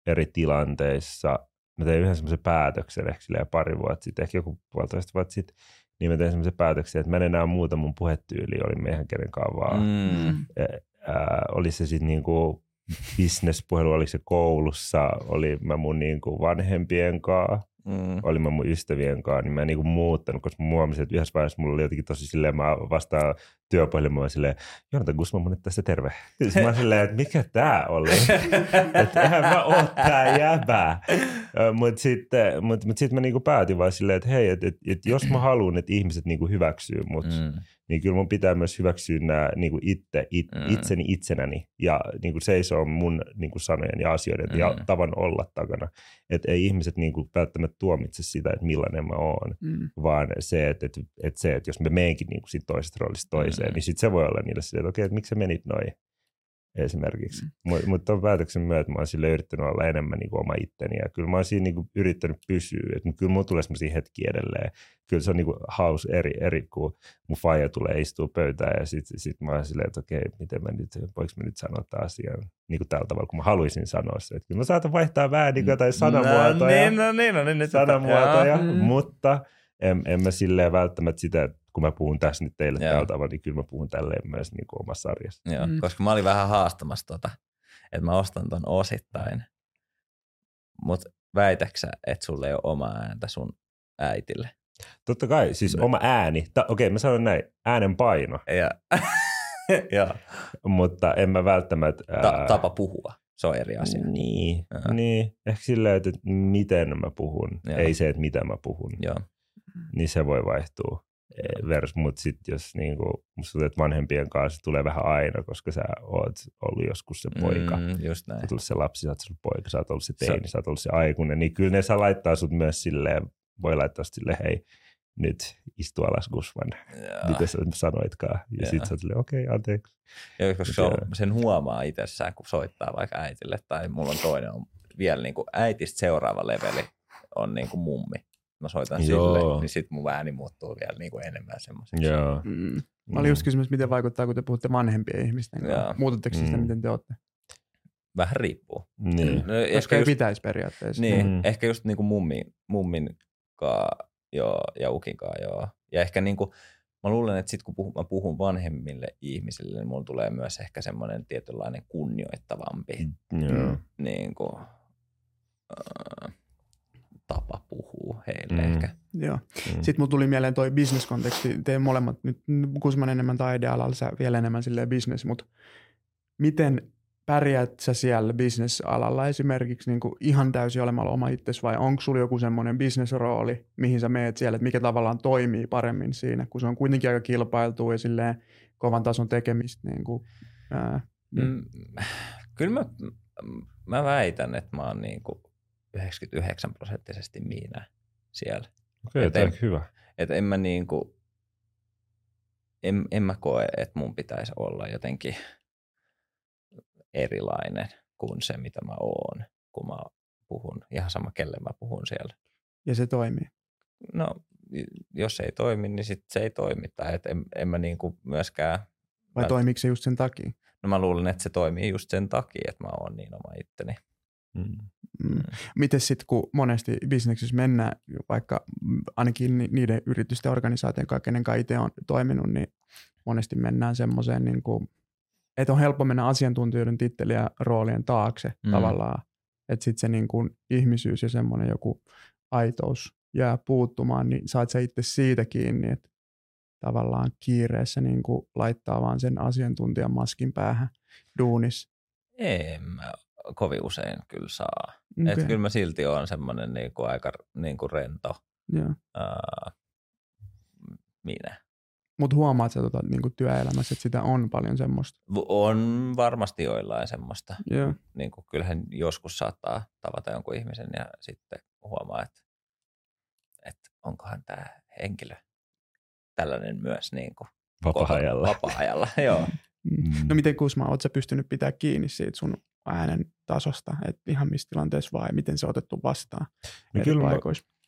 eri tilanteissa – mä tein yhden semmoisen päätöksen ehkä silleen pari vuotta sitten, ehkä joku puolitoista vuotta sitten, niin mä tein semmoisen päätöksen, että mä en enää muuta mun puhetyyli, oli meidän kenen vaan. Mm. Ja, ää, oli se sitten niinku business-puhelu, oli se koulussa, oli mä mun niinku vanhempien kanssa, mm. olin mä mun ystävien kanssa, niin mä en niinku muuttanut, koska mä huomasin, että yhdessä vaiheessa mulla oli jotenkin tosi silleen, mä vastaan työpuhelimaan silleen, Jonathan Guzman, mun tässä terve. Siis mä silleen, että mikä tää oli? [LAUGHS] että eihän mä oo tää jäbä. Mutta sitten mut, mut sit mä niinku päätin vaan silleen, että hei, että et, et jos mä haluan, että ihmiset niinku hyväksyy mut, mm niin kyllä mun pitää myös hyväksyä nämä niin kuin itse, it, mm. itseni itsenäni ja niin kuin seisoo mun niin kuin sanojen ja asioiden mm. ja tavan olla takana. Että ei ihmiset niin kuin välttämättä tuomitse sitä, että millainen mä oon, mm. vaan se, että, että, että, se, että jos me meenkin niin kuin siitä toisesta roolista toiseen, mm. niin sitten se voi olla niille silleen, että okei, että miksi sä menit noin esimerkiksi. Mm. Mutta mut päätöksen myötä mä oon sille yrittänyt olla enemmän niin kuin oma itteni ja kyllä mä oon siinä niin kuin yrittänyt pysyä. Et kyllä mulla tulee sellaisia hetkiä edelleen. Kyllä se on niin kuin haus eri, eri kun mun faija tulee istua pöytään ja sitten sit mä oon silleen, että okei, miten mä nyt, voiko mä nyt sanoa tämän asian niin kuin tällä tavalla, kun mä haluaisin sanoa se. Että kyllä mä saatan vaihtaa vähän niin kuin jotain sanamuotoja, no, niin, no, niin, no, niin, sanamuotoja mm. mutta en, en mä silleen välttämättä sitä, että kun mä puhun tässä nyt teille tällä tavalla, niin kyllä mä puhun tälleen myös niin kuin omassa sarjassa. Joo, mm. koska mä olin vähän haastamassa tota, että mä ostan ton osittain. Mutta väitäksä, että sulle ei ole oma ääntä sun äitille? Totta kai, siis oma ääni. Ta- Okei, okay, mä sanon näin, äänen paino. Ja. [LAUGHS] ja. Mutta en mä välttämättä... Ää... Ta- tapa puhua, se on eri asia. Niin, niin. ehkä silleen, että miten mä puhun, ja. ei se, että mitä mä puhun. Joo. Niin se voi vaihtua. Eh, vers, mutta sitten jos niinku, musta tuntuu, että vanhempien kanssa tulee vähän aina, koska sä oot ollut joskus se poika. Mm, just näin. Sä oot ollut se lapsi, sä oot ollut poika, sä oot ollut se teini, sä oot ollut se aikuinen, niin kyllä ne saa laittaa sut myös silleen, voi laittaa silleen, hei, nyt istu alas Gusman, mitä sä sanoitkaan. Ja, sitten sä silleen, okei, okay, anteeksi. Ja koska se on, sen huomaa itsessään, kun soittaa vaikka äitille, tai mulla on toinen on vielä niin kuin äitistä seuraava leveli on niin kuin mummi mä soitan Joo. sille, niin sitten mun ääni muuttuu vielä niin kuin enemmän semmoiseksi. Joo. Mm. Mä olin just kysymys, miten vaikuttaa, kun te puhutte vanhempien ihmisten kanssa. Muutatteko mm. sitä, miten te olette? Vähän riippuu. Niin. No, Koska ei just, pitäisi periaatteessa. Niin, mm. ehkä just niin kuin mummin, mummin kaa, joo, ja ukin kaa, joo. Ja ehkä niin kuin, mä luulen, että sit kun puhun, mä puhun vanhemmille ihmisille, niin mulla tulee myös ehkä semmoinen tietynlainen kunnioittavampi mm. niin kuin, äh, tapa puhua heille mm. ehkä. Joo. Mm. Sitten mulla tuli mieleen toi bisneskonteksti. Te molemmat, nyt Kusman enemmän taidealalla, sä vielä enemmän silleen business, mutta miten pärjäät sä siellä bisnesalalla esimerkiksi niin kuin ihan täysin olemalla oma itsesi vai onko sulla joku semmoinen bisnesrooli, mihin sä meet siellä, että mikä tavallaan toimii paremmin siinä, kun se on kuitenkin aika kilpailtua ja silleen kovan tason tekemistä niin kuin, ää, Mm, kyllä mä, mä väitän, että mä oon niin kuin 99 prosenttisesti minä siellä. Okei, okay, tämä hyvä. Että en mä niin kuin, en, en mä koe, että mun pitäisi olla jotenkin erilainen kuin se, mitä mä oon, kun mä puhun. Ihan sama, kelle mä puhun siellä. Ja se toimii? No, jos se ei toimi, niin sit se ei toimi. Tai et en, en mä niinku myöskään... Vai mä, toimiiko se just sen takia? No mä luulen, että se toimii just sen takia, että mä oon niin oma itteni. Mm. Mm. Miten sitten, kun monesti bisneksissä mennään, vaikka ainakin niiden yritysten organisaation kanssa, kenen kanssa itse on toiminut, niin monesti mennään semmoiseen, niin kuin, että on helppo mennä asiantuntijoiden titteliä roolien taakse mm. tavallaan. Että sitten se niin kuin ihmisyys ja semmoinen joku aitous jää puuttumaan, niin saat sä itse siitä kiinni, että tavallaan kiireessä niin kuin laittaa vaan sen asiantuntijan maskin päähän duunis. En mä kovin usein kyllä saa. Okay. Että kyllä mä silti oon semmoinen niin kuin aika niin kuin rento yeah. ää, minä. Mutta huomaat sä tota, niin kuin työelämässä, että sitä on paljon semmoista? On varmasti joillain semmoista. Yeah. Niin kuin, kyllähän joskus saattaa tavata jonkun ihmisen ja sitten huomaa, että, että onkohan tämä henkilö tällainen myös niin kuin vapaa-ajalla. Vapaa-ajalla, [LAUGHS] joo. Mm. No miten Kusma, oletko pystynyt pitää kiinni siitä sun äänen tasosta, että ihan missä tilanteessa vai miten se on otettu vastaan no kyllä, mä,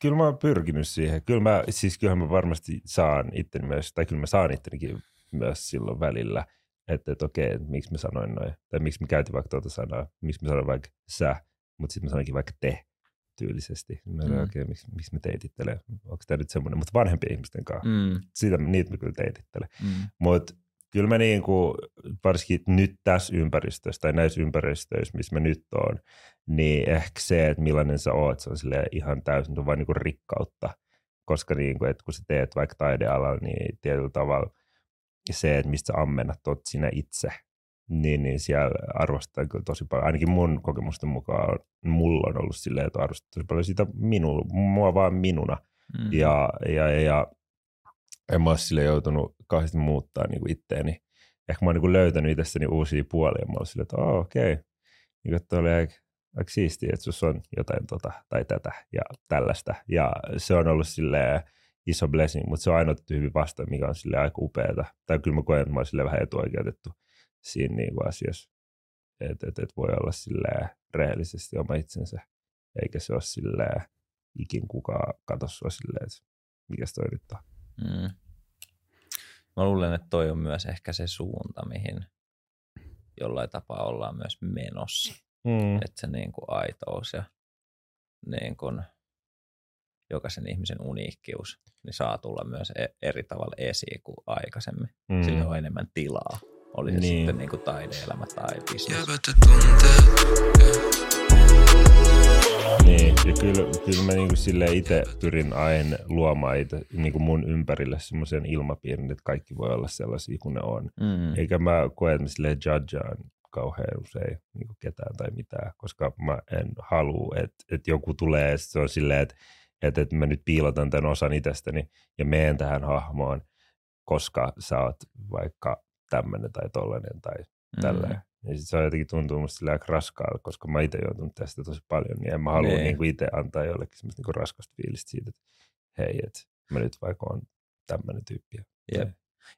kyllä mä oon pyrkinyt siihen. Kyllä mä, siis kyllähän mä varmasti saan itteni myös, tai kyllä mä saan ittenikin myös silloin välillä, että, että okei, että miksi mä sanoin noin, tai miksi mä käytin vaikka tuota sanaa, miksi mä sanoin vaikka sä, mutta sitten mä sanoinkin vaikka te tyylisesti. Mä mm. okei, miksi, miksi mä teitittelen, onko tämä nyt semmoinen, mutta vanhempien ihmisten kanssa, mm. siitä niitä mä kyllä teitittelen. Mm. Mutta kyllä mä niin kuin, varsinkin nyt tässä ympäristössä tai näissä ympäristöissä, missä mä nyt oon, niin ehkä se, että millainen sä oot, se on ihan täysin vain niin kuin rikkautta. Koska niin kuin, että kun sä teet vaikka taidealalla, niin tietyllä tavalla se, että mistä sä ammennat oot sinä itse, niin, niin siellä arvostetaan kyllä tosi paljon. Ainakin mun kokemusten mukaan mulla on ollut silleen, että arvostetaan tosi paljon sitä minu, mua vaan minuna. Mm. Ja, ja, ja, ja en mä ole sille joutunut kauheasti muuttaa niin kuin itteeni. Ehkä mä oon niin löytänyt itsestäni uusia puolia. Mä oon silleen, että oh, okei, okay. niin kuin, oli aika, aika siistiä, että sus on jotain tota, tai tätä ja tällaista. Ja se on ollut silleen iso blessing, mutta se on otettu hyvin vastaan, mikä on sille aika upeata. Tai kyllä mä koen, että mä oon vähän etuoikeutettu siinä niin kuin asiassa. Että et, et voi olla silleen rehellisesti oma itsensä, eikä se ole silleen ikin kukaan katso sua silleen, että mikä nyt on. Mm. Mä luulen, että toi on myös ehkä se suunta, mihin jollain tapaa ollaan myös menossa. Mm. Että se niin kuin aitous ja niin kuin jokaisen ihmisen uniikkius niin saa tulla myös e- eri tavalla esiin kuin aikaisemmin. Mm. Sillä on enemmän tilaa. Oli se niin. sitten niin kuin taideelämä tai bisnes. Niin, ja kyllä, kyllä mä niin sille itse pyrin aina luomaan itse, niin kuin mun ympärille semmoisen ilmapiirin, että kaikki voi olla sellaisia kuin ne on. Mm. Eikä mä koe, että mä silleen judgeaan kauhean usein niin ketään tai mitään, koska mä en halua, että, että joku tulee ja se on silleen, että, että, että mä nyt piilotan tämän osan itsestäni ja meen tähän hahmoon, koska sä oot vaikka tämmöinen tai tollainen tai tällä. Mm. Niin sit se on jotenkin tuntuu musta sillä aika raskaalta, koska mä itse joutunut tästä tosi paljon, niin en mä halua niin. niin itse antaa jollekin semmoista niin raskasta fiilistä siitä, että hei, että mä nyt vaikka on tämmöinen tyyppi. Jep.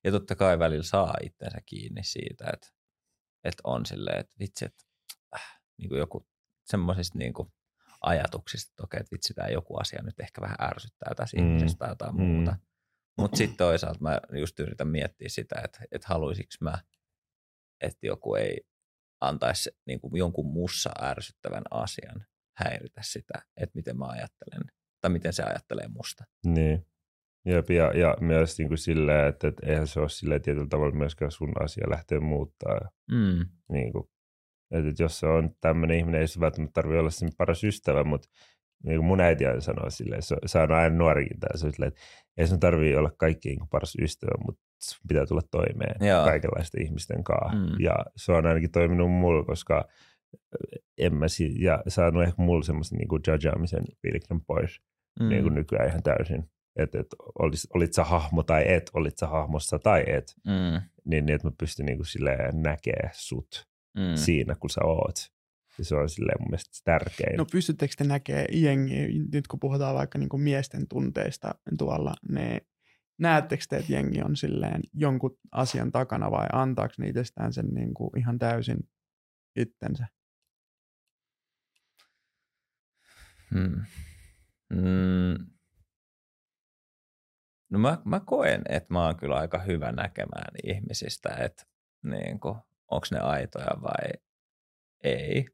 Ja totta kai välillä saa itsensä kiinni siitä, että, että on silleen, että vitsi, että äh, niin kuin joku semmoisista niin kuin ajatuksista, että okei, että vitsi, tämä joku asia nyt ehkä vähän ärsyttää tässä mm. ihmisestä tai jotain mm. muuta. Mutta sitten toisaalta mä just yritän miettiä sitä, että, että haluaisinko mä, että joku ei antaisi niin kuin jonkun mussa ärsyttävän asian häiritä sitä, että miten mä ajattelen tai miten se ajattelee musta. Niin. Jep, ja, ja myös niin kuin silleen, että, että eihän se ole silleen tietyllä tavalla myöskään sun asia lähteä muuttaa. Mm. Niin kuin, että, että jos se on tämmöinen ihminen, ei se välttämättä tarvitse olla sen paras ystävä, mutta niin kuin mun äiti aina sanoo silleen, se, se on aina nuorikin täällä, se on silleen, että ei sun tarvitse olla kaikkien niin paras ystävä, mutta pitää tulla toimeen Joo. kaikenlaisten ihmisten kanssa. Mm. Ja se on ainakin toiminut mulla, koska en mä si- ja saanut ehkä mulla semmoisen niin judgeamisen fiiliksen pois mm. niin kuin nykyään ihan täysin. Että et, olis, olit sä hahmo tai et, olit sä hahmossa tai et. Mm. Niin, niin että mä pystyn niin kuin silleen näkee sut mm. siinä, kun sä oot. Ja se on silleen mun mielestä tärkein. No pystyttekö te näkemään jengiä, nyt kun puhutaan vaikka niin kuin miesten tunteista tuolla, niin näettekö te, että jengi on silleen jonkun asian takana vai antaako ne itsestään sen niin kuin ihan täysin itsensä? Hmm. Mm. No mä, mä koen, että mä oon kyllä aika hyvä näkemään ihmisistä, että niin onko ne aitoja vai ei.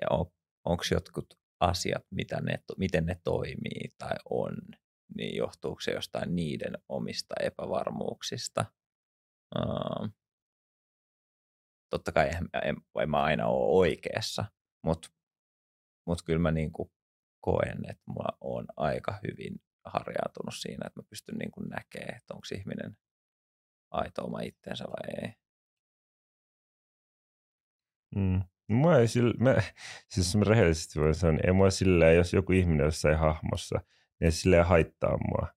Ja on, onko jotkut asiat, mitä ne, miten ne toimii tai on, niin johtuuko se jostain niiden omista epävarmuuksista. Uh, totta kai en, en, en mä aina ole oikeassa, mutta mut kyllä mä niinku koen, että mä oon aika hyvin harjaantunut siinä, että mä pystyn niinku näkemään, että onko ihminen aito oma itteensä vai ei. Mm. Mua ei sille, mä, [LAUGHS] siis mä rehellisesti voin sanoa, ei mua silleen, jos joku ihminen jossain hahmossa, niin se silleen haittaa mua.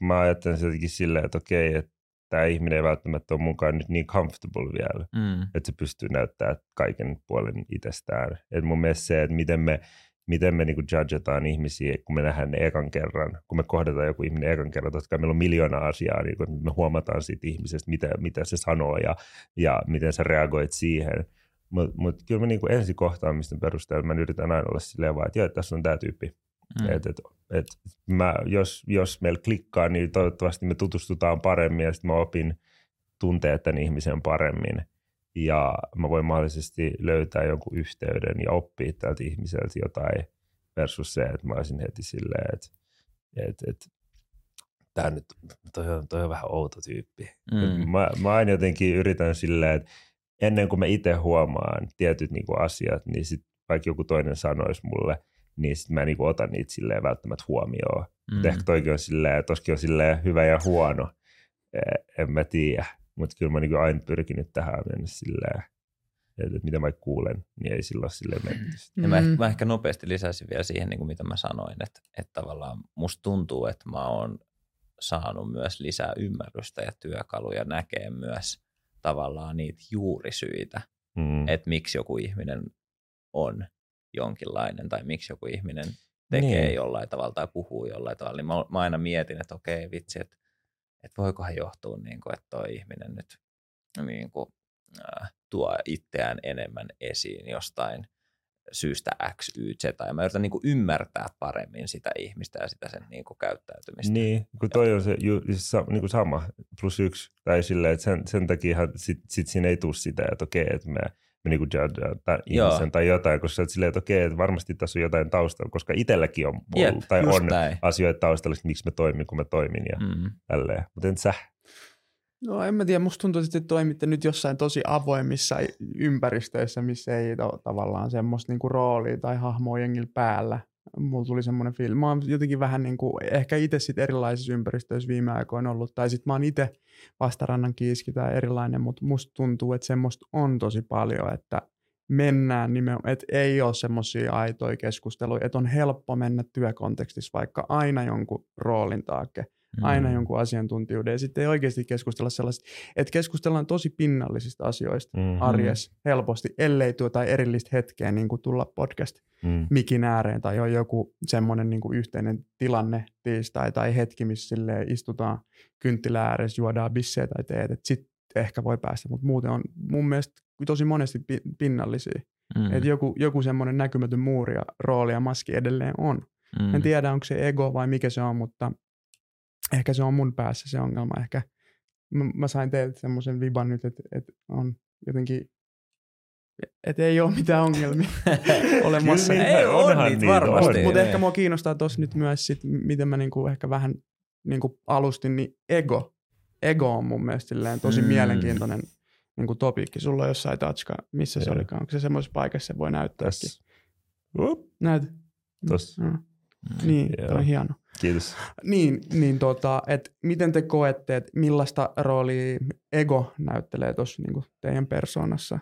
Mä ajattelen se jotenkin silleen, että okei, että tämä ihminen ei välttämättä ole mukaan nyt niin comfortable vielä, mm. että se pystyy näyttämään kaiken puolen itsestään. Et mun mielestä se, että miten me, miten me niinku judgetaan ihmisiä, kun me nähdään ne ekan kerran, kun me kohdataan joku ihminen ekan kerran, totta kai meillä on miljoona asiaa, niin kun me huomataan siitä ihmisestä, mitä, mitä se sanoo ja, ja miten sä reagoit siihen. Mutta mut kyllä mä niinku ensikohtaamisten perusteella mä yritän aina olla silleen vaan, että joo, tässä on tämä tyyppi. Mm. Et, et, et mä, jos, jos meillä klikkaa, niin toivottavasti me tutustutaan paremmin ja sitten mä opin tuntea tämän ihmisen paremmin. Ja mä voin mahdollisesti löytää jonkun yhteyden ja oppia tältä ihmiseltä jotain versus se, että mä olisin heti silleen, että et, et, tämä nyt, toi on, toi on vähän outo tyyppi. Mm. Mä, mä aina jotenkin yritän silleen, että ennen kuin mä itse huomaan tietyt niin kuin asiat, niin sit vaikka joku toinen sanoisi mulle, niin sit mä en niin kuin ota niitä silleen välttämättä huomioon. Mm. ehkä toikin on silleen, toskin on silleen hyvä ja huono, e, en mä tiedä. Mutta kyllä mä niin aina pyrkinyt tähän mennessä silleen, että mitä mä kuulen, niin ei sillä ole silleen merkitystä. Mm. Mä, ehkä, mä ehkä nopeasti lisäisin vielä siihen, niin kuin mitä mä sanoin, että, että tavallaan musta tuntuu, että mä oon saanut myös lisää ymmärrystä ja työkaluja näkee myös tavallaan niitä juurisyitä, mm. että miksi joku ihminen on jonkinlainen tai miksi joku ihminen tekee niin. jollain tavalla tai puhuu jollain tavalla, niin mä, mä aina mietin, että okei vitsi, että, että voikohan johtua, niin kuin, että toi ihminen nyt niin kuin, äh, tuo itseään enemmän esiin jostain syystä X, Y, Z. Ja mä yritän niin kuin ymmärtää paremmin sitä ihmistä ja sitä sen niin kuin käyttäytymistä. Niin, kun toi on se ju, siis niin kuin sama, plus yksi. Tai silleen, että sen, sen takia sit, sit siinä ei tule sitä, että okei, että me, me niin judgeaan ihmisen tai jotain, koska sä silleen, että okei, että varmasti tässä on jotain taustalla, koska itselläkin on, Jep, tai on näin. asioita taustalla, miksi me toimin, kun mä toimin ja mm. tälleen. Mutta en sä? No en mä tiedä, musta tuntuu, että toimitte nyt jossain tosi avoimissa ympäristöissä, missä ei ole tavallaan semmoista niinku roolia tai hahmoa jengillä päällä. Mulla tuli semmoinen fiilis. Mä oon jotenkin vähän niin kuin, ehkä itse sit erilaisissa ympäristöissä viime aikoina ollut, tai sitten mä oon itse vastarannan kiiski tai erilainen, mutta musta tuntuu, että semmoista on tosi paljon, että mennään nimenomaan, että ei ole semmoisia aitoja keskusteluja, että on helppo mennä työkontekstissa vaikka aina jonkun roolin taakse mm. aina jonkun asiantuntijuuden ja sitten ei oikeasti keskustella sellaista, että keskustellaan tosi pinnallisista asioista mm-hmm. arjessa helposti, ellei tuo tai erillistä hetkeä niin kuin tulla podcast mm. mikin ääreen tai on joku semmoinen niin kuin yhteinen tilanne tiistai tai hetki, missä istutaan kynttilä ääressä, juodaan bissejä tai teet, että sitten ehkä voi päästä, mutta muuten on mun mielestä tosi monesti pinnallisia. Mm. Että joku, joku semmoinen näkymätön muuri ja rooli ja maski edelleen on. Mm. En tiedä, onko se ego vai mikä se on, mutta ehkä se on mun päässä se ongelma. Ehkä mä, mä sain teiltä semmoisen viban nyt, että, että on jotenkin että ei ole mitään ongelmia [LAUGHS] olemassa. Kyllä, ei on niitä varmasti. Mutta ehkä mua kiinnostaa tuossa nyt myös, sit, miten mä niinku ehkä vähän niinku alustin, niin ego. Ego on mun mielestä tosi mm. mielenkiintoinen niinku topiikki. Sulla on jossain tatska, missä se olikaan? Onko se semmoisessa paikassa, se voi näyttääkin? Näytä. Tuossa. Mm. Niin, tämä on hieno. Kiitos. Niin, niin tota, et miten te koette, että millaista roolia ego näyttelee tuossa niin teidän persoonassa?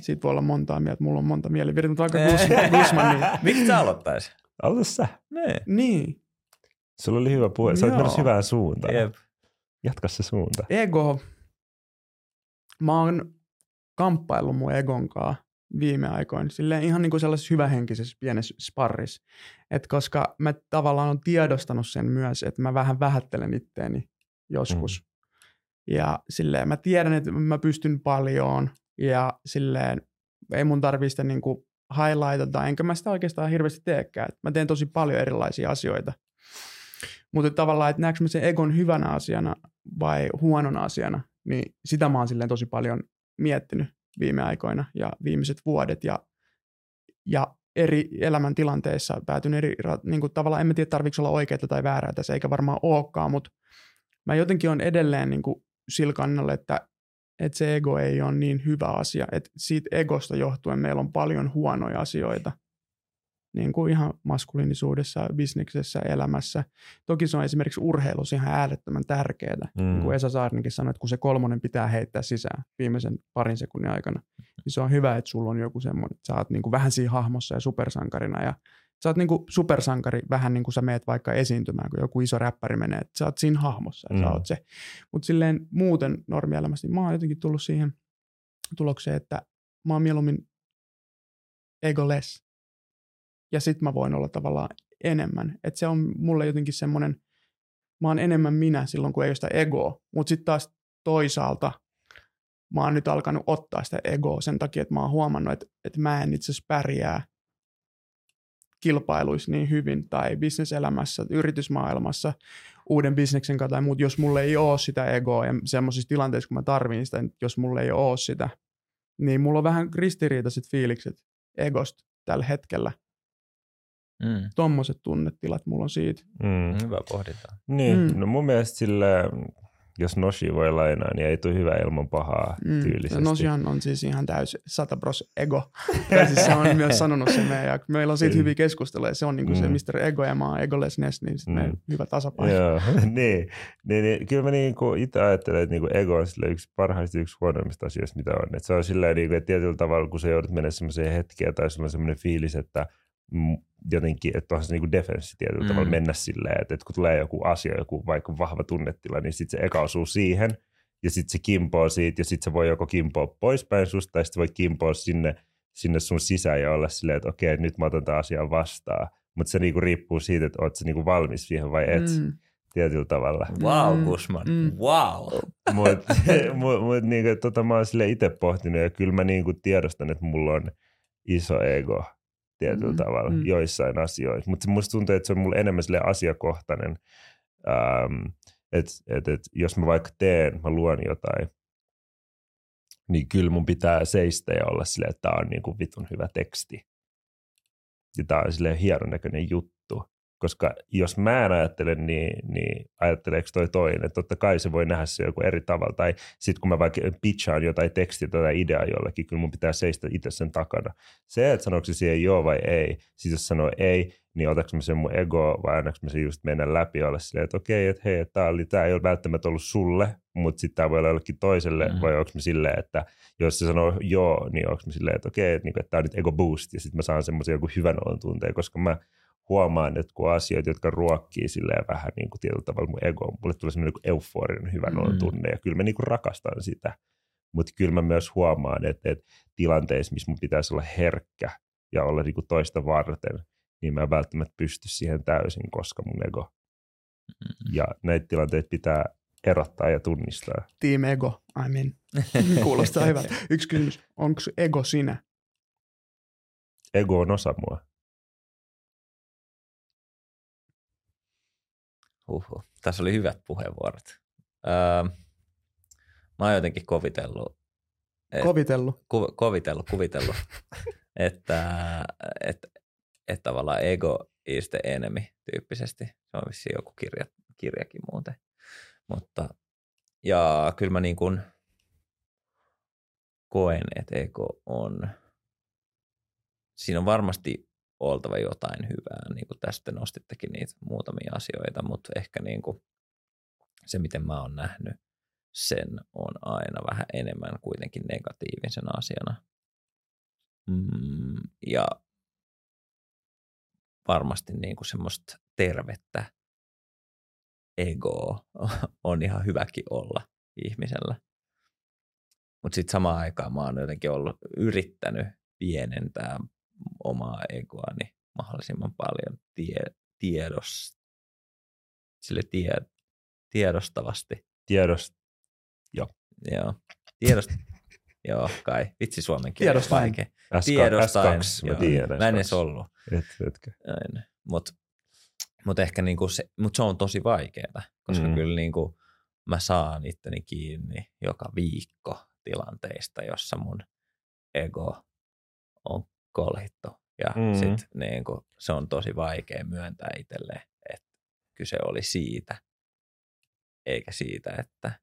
Siitä voi olla montaa mieltä, mulla on monta mielipidettä, mutta aika [LAUGHS] Gusman. Niin. Miksi sä aloittaisi? Aloita sä. Nee. Niin. Sulla oli hyvä puhe, sä olet menossa hyvään suuntaan. Jep. Jatka se suunta. Ego. Mä oon kamppaillut mun egonkaa viime aikoina. Silleen ihan niin kuin sellaisessa hyvähenkisessä pienessä sparris. Et koska mä tavallaan on tiedostanut sen myös, että mä vähän vähättelen itteeni joskus. Mm. Ja silleen mä tiedän, että mä pystyn paljon ja silleen ei mun tarvii sitä niin kuin highlightata, enkä mä sitä oikeastaan hirveästi teekään. Mä teen tosi paljon erilaisia asioita. Mutta tavallaan, että näenkö mä sen egon hyvänä asiana vai huonona asiana, niin sitä mä oon silleen tosi paljon miettinyt viime aikoina ja viimeiset vuodet. Ja, ja eri elämäntilanteissa päätyn eri, niin kuin tavallaan en tiedä tarvitse olla oikeaa tai väärää tässä, eikä varmaan olekaan, mutta mä jotenkin on edelleen niin kuin sillä kannalla, että, että se ego ei ole niin hyvä asia, että siitä egosta johtuen meillä on paljon huonoja asioita, niin kuin ihan maskuliinisuudessa, bisneksessä, elämässä. Toki se on esimerkiksi urheilussa ihan äärettömän tärkeää. Mm. Niin kuin Esa Saarnikin sanoi, että kun se kolmonen pitää heittää sisään viimeisen parin sekunnin aikana, niin se on hyvä, että sulla on joku semmoinen, että sä oot niin kuin vähän siinä hahmossa ja supersankarina ja sä oot niin kuin supersankari vähän niin kuin sä meet vaikka esiintymään, kun joku iso räppäri menee, että sä oot siinä hahmossa, että mm. sä oot se. Mutta silleen muuten normielämässä, niin mä oon jotenkin tullut siihen tulokseen, että mä oon mieluummin egoless ja sitten mä voin olla tavallaan enemmän. Että se on mulle jotenkin semmoinen, mä oon enemmän minä silloin, kun ei ole sitä egoa. Mutta sitten taas toisaalta mä oon nyt alkanut ottaa sitä egoa sen takia, että mä oon huomannut, että, että mä en itse asiassa pärjää kilpailuissa niin hyvin tai bisneselämässä, yritysmaailmassa, uuden bisneksen kanssa tai muut, jos mulle ei ole sitä egoa ja semmoisissa tilanteissa, kun mä tarvin sitä, jos mulle ei ole sitä, niin mulla on vähän ristiriitaiset fiilikset egosta tällä hetkellä. Mm. Tuommoiset tunnetilat mulla on siitä. Mm. Hyvä pohdinta. Niin, mm. no mun mielestä sille, jos Noshi voi lainaa, niin ei tule hyvä ilman pahaa mm. tyylisesti. Noshihan on siis ihan täysin satabros ego. [LAUGHS] tai siis se on myös sanonut se meidän, ja meillä on siitä mm. hyviä keskusteluja. Se on niin kuin mm. se Mr. Ego ja mä oon egolessness, niin sitten mm. hyvä tasapaino. Joo, [LAUGHS] [LAUGHS] niin, niin, niin. Kyllä mä niin kuin itse ajattelen, että niin kuin ego on yksi parhaista yksi huonoimmista asioista, mitä on. Että se on silleen, niin kuin, että tietyllä tavalla, kun sä joudut mennä semmoiseen hetkeen tai sulla on semmoinen fiilis, että – jotenkin, että onhan se niinku defenssi tietyllä mm. tavalla mennä silleen, että, että kun tulee joku asia, joku vaikka vahva tunnetila, niin sitten se eka osuu siihen, ja sitten se kimpoo siitä, ja sitten se voi joko kimpoa poispäin susta, tai sitten voi kimpoa sinne, sinne sun sisään ja olla silleen, että okei, nyt mä otan tämän asian vastaan. Mutta se niinku riippuu siitä, että oot sä niinku valmis siihen vai et. Mm. Tietyllä tavalla. Wow, Kusman. Mm. Wow. Mutta [LAUGHS] [LAUGHS] mut, mut, niinku, tota, mä oon itse pohtinut ja kyllä mä niinku tiedostan, että mulla on iso ego tietyllä mm, tavalla mm. joissain asioissa. Mutta musta tuntuu, että se on mulle enemmän sille asiakohtainen, ähm, että et, et, jos mä vaikka teen, mä luon jotain, niin kyllä mun pitää seistä ja olla silleen, että tämä on niin kuin vitun hyvä teksti. Ja tämä on silleen hienon näköinen juttu koska jos mä en ajattele, niin, niin ajatteleeko toi toinen, että totta kai se voi nähdä se joku eri tavalla, tai sitten kun mä vaikka pitchaan jotain tekstiä tai ideaa jollekin, kyllä mun pitää seistä itse sen takana. Se, että sanoiko se siihen joo vai ei, siis jos sanoo ei, niin otaks mä sen mun ego vai annaks mä sen just mennä läpi ja olla silleen, että okei, että hei, tää, oli, tää ei ole välttämättä ollut sulle, mutta sitten tämä voi olla jollekin toiselle, mm. vai onko mä silleen, että jos se sanoo joo, niin onko mä silleen, että okei, että, niin, että tämä on nyt ego boost, ja sitten mä saan semmoisen joku hyvän olon tunteen, koska mä huomaan, että kun asioita, jotka ruokkii silleen vähän niin kuin tietyllä tavalla mun ego, mulle tulee semmoinen niin euforinen hyvän mm. tunne ja kyllä mä niin kuin rakastan sitä. Mutta kyllä mä myös huomaan, että, että tilanteissa, missä mun pitäisi olla herkkä ja olla niin kuin toista varten, niin mä en välttämättä pysty siihen täysin, koska mun ego. Mm. Ja näitä tilanteita pitää erottaa ja tunnistaa. Team ego, I mean. [LAUGHS] Kuulostaa hyvältä. Yksi kysymys, onko ego sinä? Ego on osa mua. Huhhuh. Tässä oli hyvät puheenvuorot. Öö, mä oon jotenkin kovitellut. Et, kovitellut? Ku, kovitellut, kuvitellut. [LAUGHS] että et, et tavallaan ego is the enemy tyyppisesti. Se on vissiin joku kirja, kirjakin muuten. Mutta, ja kyllä mä niin kuin koen, että ego on, siinä on varmasti oltava jotain hyvää. Niin kuin tästä nostittekin niitä muutamia asioita, mutta ehkä niin kuin se, miten mä oon nähnyt sen, on aina vähän enemmän kuitenkin negatiivisen asiana. Mm, ja varmasti niin kuin semmoista tervettä egoa [LAUGHS] on ihan hyväkin olla ihmisellä. mutta sitten samaan aikaan mä oon jotenkin ollut yrittänyt pienentää omaa egoani mahdollisimman paljon tie, tiedos, sille tie, tiedostavasti. Tiedost, joo. Joo, tiedost, [LAUGHS] joo kai, vitsi suomen kieli on vaikea. Tiedostain, S2, joo, mä tiedän. Mä en edes ollut. Et, Mutta mut ehkä niinku se, mut se on tosi vaikeaa, koska mm. kyllä niinku mä saan itteni kiinni joka viikko tilanteista, jossa mun ego on kolhittu. Ja mm. sit niinku, se on tosi vaikea myöntää itselleen, että kyse oli siitä, eikä siitä, että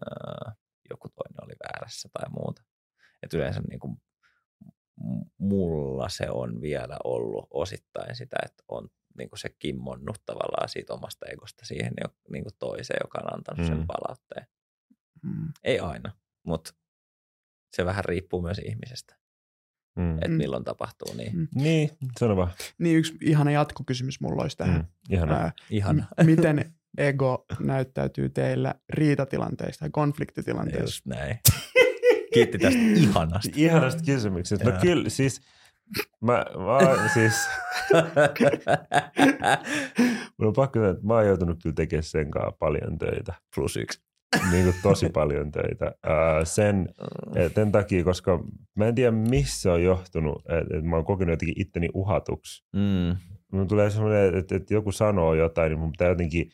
ää, joku toinen oli väärässä tai muuta. Et yleensä niinku, mulla se on vielä ollut osittain sitä, että on niin kuin se kimmonnut tavallaan siitä omasta egosta siihen niin kuin toiseen, joka on antanut sen mm. palautteen. Mm. Ei aina, mutta se vähän riippuu myös ihmisestä. Mm. Että mm. milloin tapahtuu niin. Mm. Niin, sano vaan. Niin yksi ihana jatkokysymys mulla olisi tähän. Mm. Ihana. Ää, ihana. M- miten ego näyttäytyy teillä riitatilanteissa tai konfliktitilanteissa? Just näin. Kiitti tästä ihanasta. Ihanasta kysymyksestä. No kyllä, siis mä, mä [LAUGHS] siis Mun on pakko sanoa, että mä oon joutunut kyllä tekemään sen kanssa paljon töitä. Plus yksi. Niin kuin tosi paljon töitä. Uh, sen, sen takia, koska mä en tiedä missä on johtunut, että, että mä oon kokenut jotenkin itteni uhatuksi. Mm. Mun tulee semmoinen, että, että joku sanoo jotain, niin mun pitää jotenkin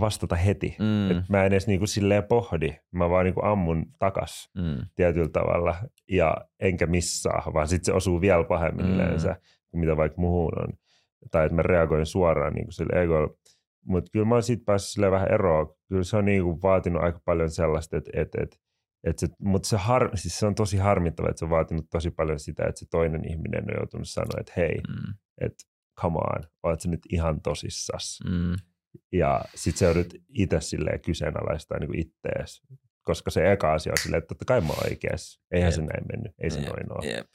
vastata heti. Mm. Et mä en edes niinku silleen pohdi, mä vaan niinku ammun takas mm. tietyllä tavalla ja enkä missaa, vaan sitten se osuu vielä pahemmin mm. yleensä kuin mitä vaikka muuhun on. Tai että mä reagoin suoraan niinku sille egolle. Mutta kyllä mä oon siitä päässyt sille vähän eroa. Kyllä se on niinku vaatinut aika paljon sellaista, että et, et, et se, mutta se, har, siis se on tosi harmittava, että se on vaatinut tosi paljon sitä, että se toinen ihminen on joutunut sanoa, että hei, mm. että come on, oot sä nyt ihan tosissas. Mm ja sit sä joudut itse silleen kyseenalaistaa niin ittees, koska se eka asia on silleen, että totta kai mä oon oikeassa. Eihän Jep. se näin mennyt, ei se Jep. noin ole. Jep.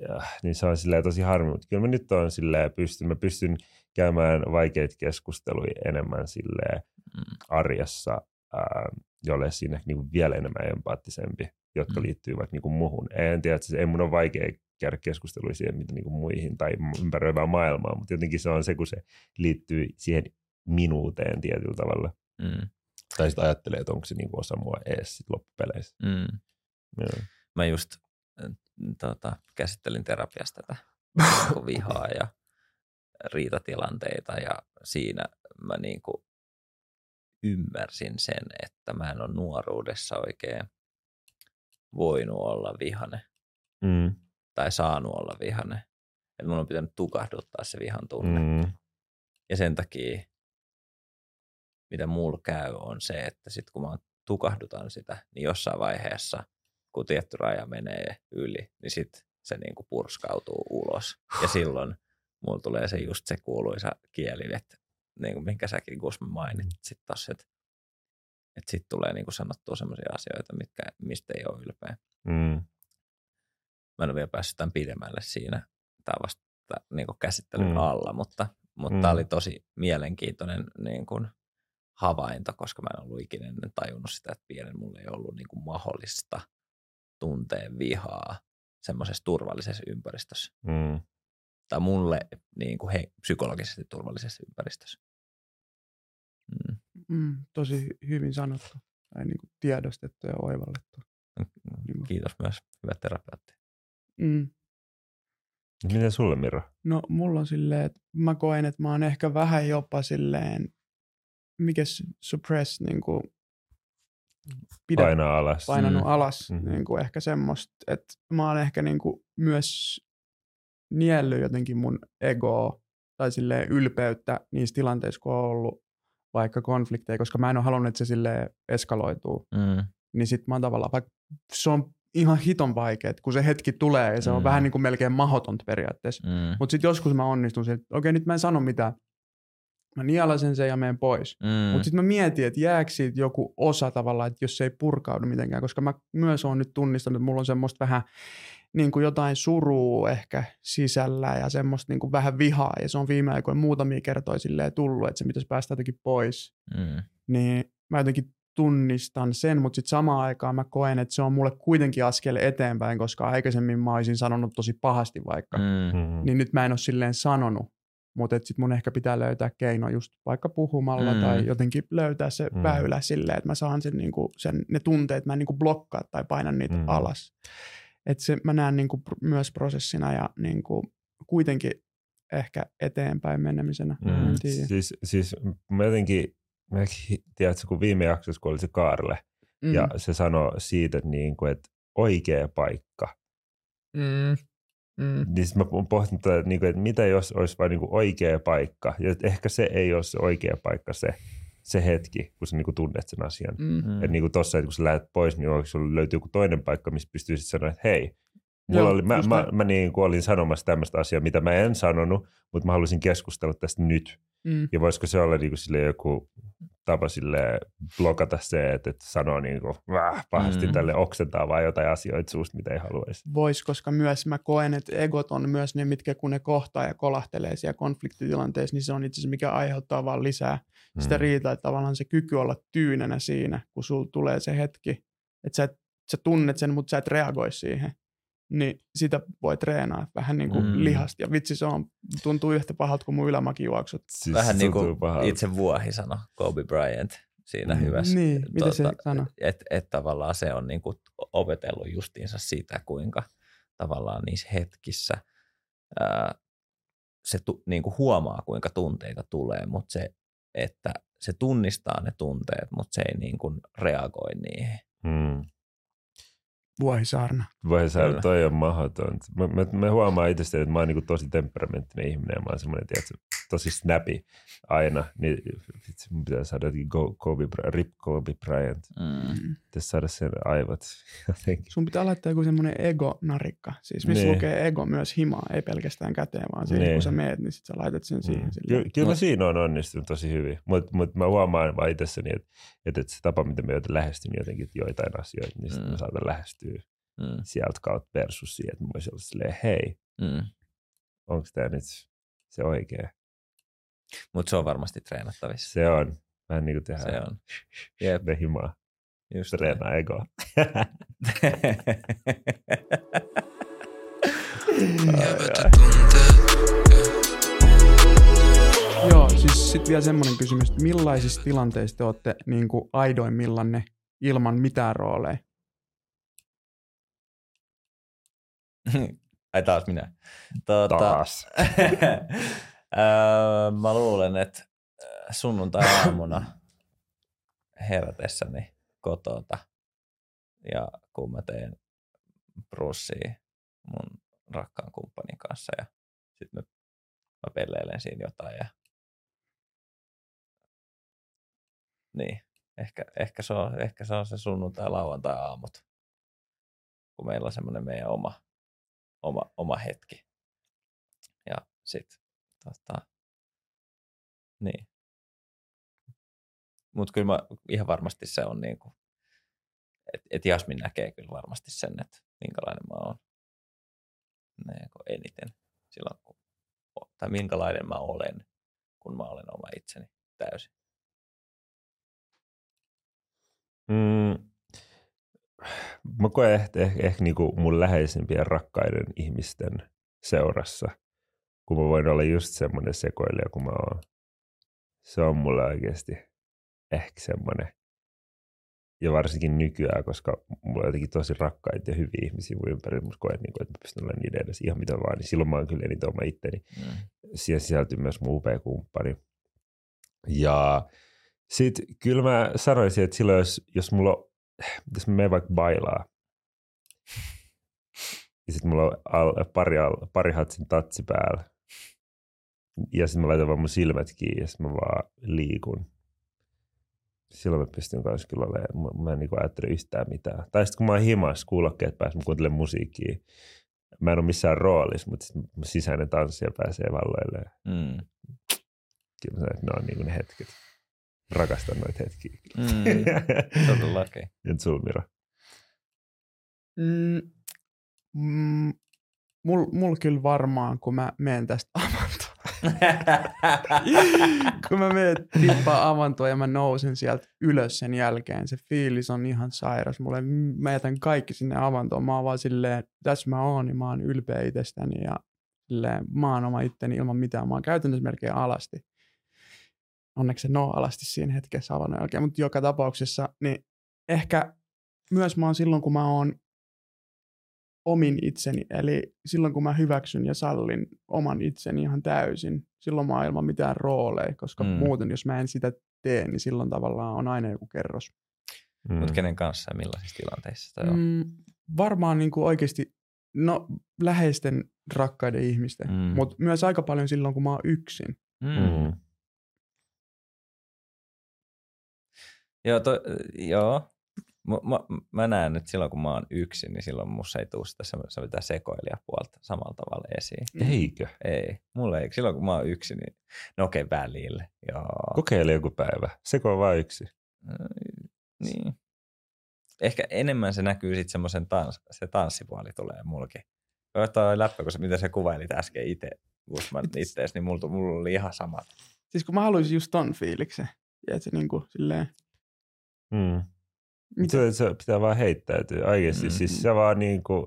Ja, niin se on silleen tosi harmi, mutta kyllä mä nyt on silleen, pystyn, mä pystyn käymään vaikeita keskusteluja enemmän silleen mm. arjessa, ää, jolle siinä niin vielä enemmän empaattisempi, jotka mm. liittyy vaikka niin kuin muhun. En tiedä, että se, ei mun ole vaikea käydä keskusteluja siihen, mitä niin kuin muihin tai ympäröivää maailmaa, mutta jotenkin se on se, kun se liittyy siihen minuuteen tietyllä tavalla. Mm. Tai sitten ajattelee, että onko se niinku osa mua ees sit loppupeleissä. Mm. Mä just äh, tota, käsittelin terapiasta tätä [LAUGHS] vihaa ja riitatilanteita ja siinä mä niinku ymmärsin sen, että mä en ole nuoruudessa oikein voinut olla vihane mm. tai saanut olla vihane. Että mun on pitänyt tukahduttaa se vihan tunne. Mm. Ja sen takia mitä mulla käy, on se, että sitten kun mä tukahdutan sitä, niin jossain vaiheessa, kun tietty raja menee yli, niin sitten se niinku purskautuu ulos. Ja [GASPS] silloin mulla tulee se just se kuuluisa kieli, että niin kuin minkä säkin Gusma mainitsit sitten tossa, että että sitten tulee niinku sanottua sellaisia asioita, mitkä, mistä ei ole ylpeä. Mm. Mä en ole vielä päässyt tämän pidemmälle siinä. Tämä vasta niin käsittelyn mm. alla, mutta, mutta mm. tämä oli tosi mielenkiintoinen niin kuin, havainto, koska mä en ollut ikinä ennen tajunnut sitä, että pienen mulle ei ollut niin kuin mahdollista tuntea vihaa semmoisessa turvallisessa ympäristössä. Mm. Tai mulle niin kuin he, psykologisesti turvallisessa ympäristössä. Mm. Mm, tosi hyvin sanottu tai niin kuin tiedostettu ja oivallettu. Mm, niin kiitos myös, hyvä terapeutti. Mm. Miten sulle, Miro? No mulla on silleen, että mä koen, että mä oon ehkä vähän jopa silleen mikä suppress niin kuin, pidä, painaa alas. painanut mm. alas. Mm. Niin kuin ehkä semmoista, että mä oon ehkä niin kuin, myös niellyt jotenkin mun egoa tai sille ylpeyttä niissä tilanteissa, kun on ollut vaikka konflikteja, koska mä en ole halunnut, että se sille eskaloituu. Mm. Niin sit mä oon tavallaan, vaikka se on ihan hiton vaikea, kun se hetki tulee ja se mm. on vähän niin kuin melkein mahotonta periaatteessa. Mm. Mutta sitten joskus mä onnistun että okei, nyt mä en sano mitään, mä nialasen sen ja menen pois. Mm. Mutta sitten mä mietin, että jääkö siitä joku osa tavallaan, että jos se ei purkaudu mitenkään, koska mä myös oon nyt tunnistanut, että mulla on semmoista vähän niin kuin jotain surua ehkä sisällä ja semmoista niin kuin vähän vihaa. Ja se on viime aikoina muutamia kertoja silleen tullut, että se pitäisi päästä jotenkin pois. Mm. Niin mä jotenkin tunnistan sen, mutta sitten samaan aikaan mä koen, että se on mulle kuitenkin askel eteenpäin, koska aikaisemmin mä olisin sanonut tosi pahasti vaikka, mm. mm. niin nyt mä en ole silleen sanonut, mutta sitten mun ehkä pitää löytää keino just vaikka puhumalla mm. tai jotenkin löytää se mm. väylä silleen, että mä saan sen, niinku, sen ne tunteet, mä en niinku blokkaa tai paina niitä mm. alas. Että se mä näen niinku myös prosessina ja niinku, kuitenkin ehkä eteenpäin menemisenä. Mm. Siis, siis mä jotenkin, mä tiedätkö, kun viime jaksossa, kun oli se Kaarle, mm. ja se sanoi siitä, että, niin kuin, että oikea paikka. Mm. Mm. Niin mä oon pohtinut, että, niin kuin, että mitä jos olisi vain niin kuin oikea paikka, ja että ehkä se ei ole se oikea paikka se, se hetki, kun sä niin kuin tunnet sen asian. Mm. Että niin kuin tossa, että kun sä lähdet pois, niin onko sulla löytyy joku toinen paikka, missä pystyisit sanoa, että hei, Mulla Joo, oli, mä, mä, mä niin kuin olin sanomassa tämmöistä asiaa, mitä mä en sanonut, mutta mä haluaisin keskustella tästä nyt. Mm. Ja voisiko se olla niin kuin sille joku tapa sille blokata se, että, että sanoo niin kuin, väh, pahasti mm. tälle oksentaa vai jotain asioita suusta, mitä ei haluaisi. Vois, koska myös mä koen, että egot on myös ne, mitkä kun ne kohtaa ja kolahtelee siellä konfliktitilanteessa, niin se on itse asiassa mikä aiheuttaa vaan lisää mm. sitä riitaa, että tavallaan se kyky olla tyynenä siinä, kun sulla tulee se hetki, että sä, sä tunnet sen, mutta sä et reagoi siihen niin sitä voi treenaa vähän niin kuin mm. lihasta. Ja vitsi, se on, tuntuu yhtä pahalta kuin mun ylämakijuoksut. Siis vähän niin kuin pahalta. itse vuohi sanoi Kobe Bryant siinä mm. hyvässä. Niin, mitä tuota, se sanoi? Että et tavallaan se on niin kuin opetellut justiinsa sitä, kuinka tavallaan niissä hetkissä ää, se tu, niin kuin huomaa, kuinka tunteita tulee, mutta se, että se tunnistaa ne tunteet, mutta se ei niin kuin reagoi niihin. Mm. Vuohisaarna. Vuohisaarna, toi on mahdoton. Mä, mä, mä huomaan itse, että mä oon niin tosi temperamenttinen ihminen ja mä oon semmoinen, tiedätkö, tosi snappy aina. Niin vitsi, mun pitää saada jotenkin Go, Kobe, Rip Kobe Bryant. Mm. Pitäisi saada sen aivot [LAUGHS] jotenkin. Sun pitää laittaa joku semmoinen ego-narikka. Siis missä niin. lukee ego myös himaa, ei pelkästään käteen, vaan siihen, niin. kun sä meet, niin sit sä laitat sen siihen. Mm. Ky- kyllä mä siinä on onnistunut tosi hyvin, mutta mut mä huomaan vaan itsessäni, että, että, että se tapa, miten mä lähestyn jotenkin joitain asioita, niin sitten mm. mä saatan lähestyä mm. sieltä kautta versus siihen, että mä voisin olla silleen, hei, mm. onko tämä nyt se oikea? Mutta se on varmasti treenattavissa. Se on. Vähän niin kuin tehdään. Se on. Jep. Ne himaa. Just Treenaa egoa. Joo, siis sitten vielä semmoinen kysymys, että millaisissa tilanteissa te olette niin kuin aidoimmillanne ilman mitään rooleja? Ai taas minä. Tuota, taas. [LAUGHS] öö, mä luulen, että sunnuntai-aamuna herätessäni kotota ja kun mä teen brussia mun rakkaan kumppanin kanssa ja sitten mä, mä pelleilen siinä jotain ja niin, ehkä, ehkä, se on, ehkä se on se sunnuntai lauantai aamut, kun meillä on semmoinen meidän oma oma, oma hetki. Ja sitten tota, niin. Mutta kyllä mä, ihan varmasti se on niin kuin, että et Jasmin näkee kyllä varmasti sen, että minkälainen mä oon niin eniten silloin, kun, tai minkälainen mä olen, kun mä olen oma itseni täysin. Mm, mä koen ehkä, ehkä, ehkä niin kuin mun läheisimpien rakkaiden ihmisten seurassa, kun mä voin olla just semmoinen sekoilija kuin mä oon. Se on mulle oikeasti ehkä semmoinen. Ja varsinkin nykyään, koska mulla on jotenkin tosi rakkaita ja hyviä ihmisiä mun ympärillä. Musta koen, niin kuin, että mä pystyn olemaan niiden edessä ihan mitä vaan. Niin silloin mä oon kyllä eniten oma itteni. Mm. Siihen sisältyy myös mun upea kumppani. Ja sitten kyllä mä sanoisin, että silloin jos, jos mulla on jos mä menen vaikka bailaa, ja sitten mulla on al, pari, al, pari hatsin tatsi päällä, ja sitten mä laitan vaan mun silmät kiinni, ja sitten mä vaan liikun. Silloin mä pystyn kanssa kyllä olemaan, mä en niin ajattele yhtään mitään. Tai sitten kun mä oon himassa, kuulokkeet päässä, mä kuuntelen musiikkia. Mä en ole missään roolissa, mutta sitten sisäinen tanssija pääsee valloilleen. Mm. Kyllä mä sanon, että ne on niin ne hetket rakastan noita hetkiä. Mm, [LAUGHS] todellakin. Entä sulla, Mira? Mm, mm, mul, mul kyllä varmaan, kun mä menen tästä [LAUGHS] avantoon. [LAUGHS] kun mä menen tippaa avantoa ja mä nousen sieltä ylös sen jälkeen, se fiilis on ihan sairas. Mulle, mä jätän kaikki sinne avantoon. Mä oon vaan silleen, tässä mä oon, niin mä oon ylpeä itsestäni ja silleen, mä oon oma itteni ilman mitään. Mä oon käytännössä melkein alasti. Onneksi se no alasti siinä hetkessä avannon jälkeen, mutta joka tapauksessa, niin ehkä myös mä oon silloin, kun mä oon omin itseni, eli silloin kun mä hyväksyn ja sallin oman itseni ihan täysin, silloin mä oon ilman mitään rooleja, koska mm. muuten jos mä en sitä tee, niin silloin tavallaan on aina joku kerros. Mm. Mutta kenen kanssa ja millaisissa tilanteissa toi on? Mm, varmaan niin kuin oikeasti, no läheisten rakkaiden ihmisten, mm. mutta myös aika paljon silloin, kun mä oon yksin. Mm. Mm. Joo, to, joo, Mä, mä, mä näen, että silloin kun mä oon yksin, niin silloin musta ei tule sitä semmoista sekoilijapuolta samalla tavalla esiin. Mm. Eikö? Ei. Mulla ei. Silloin kun mä oon yksin, niin no okei, okay, välille. Joo. Kokeile joku päivä. Seko vaan yksi. Niin. Ehkä enemmän se näkyy sitten semmoisen tans, se tanssipuoli tulee mulki. Toi läppä, kun se, mitä sä kuvailit äsken itse, Guzman ittees, niin mulla, mulla oli ihan sama. Siis kun mä haluaisin just ton fiiliksen. Ja se niin kuin silleen... Mm. Mitä? Se, pitää vaan heittäytyä oikeasti. Mm-hmm. Siis se vaan niin kuin,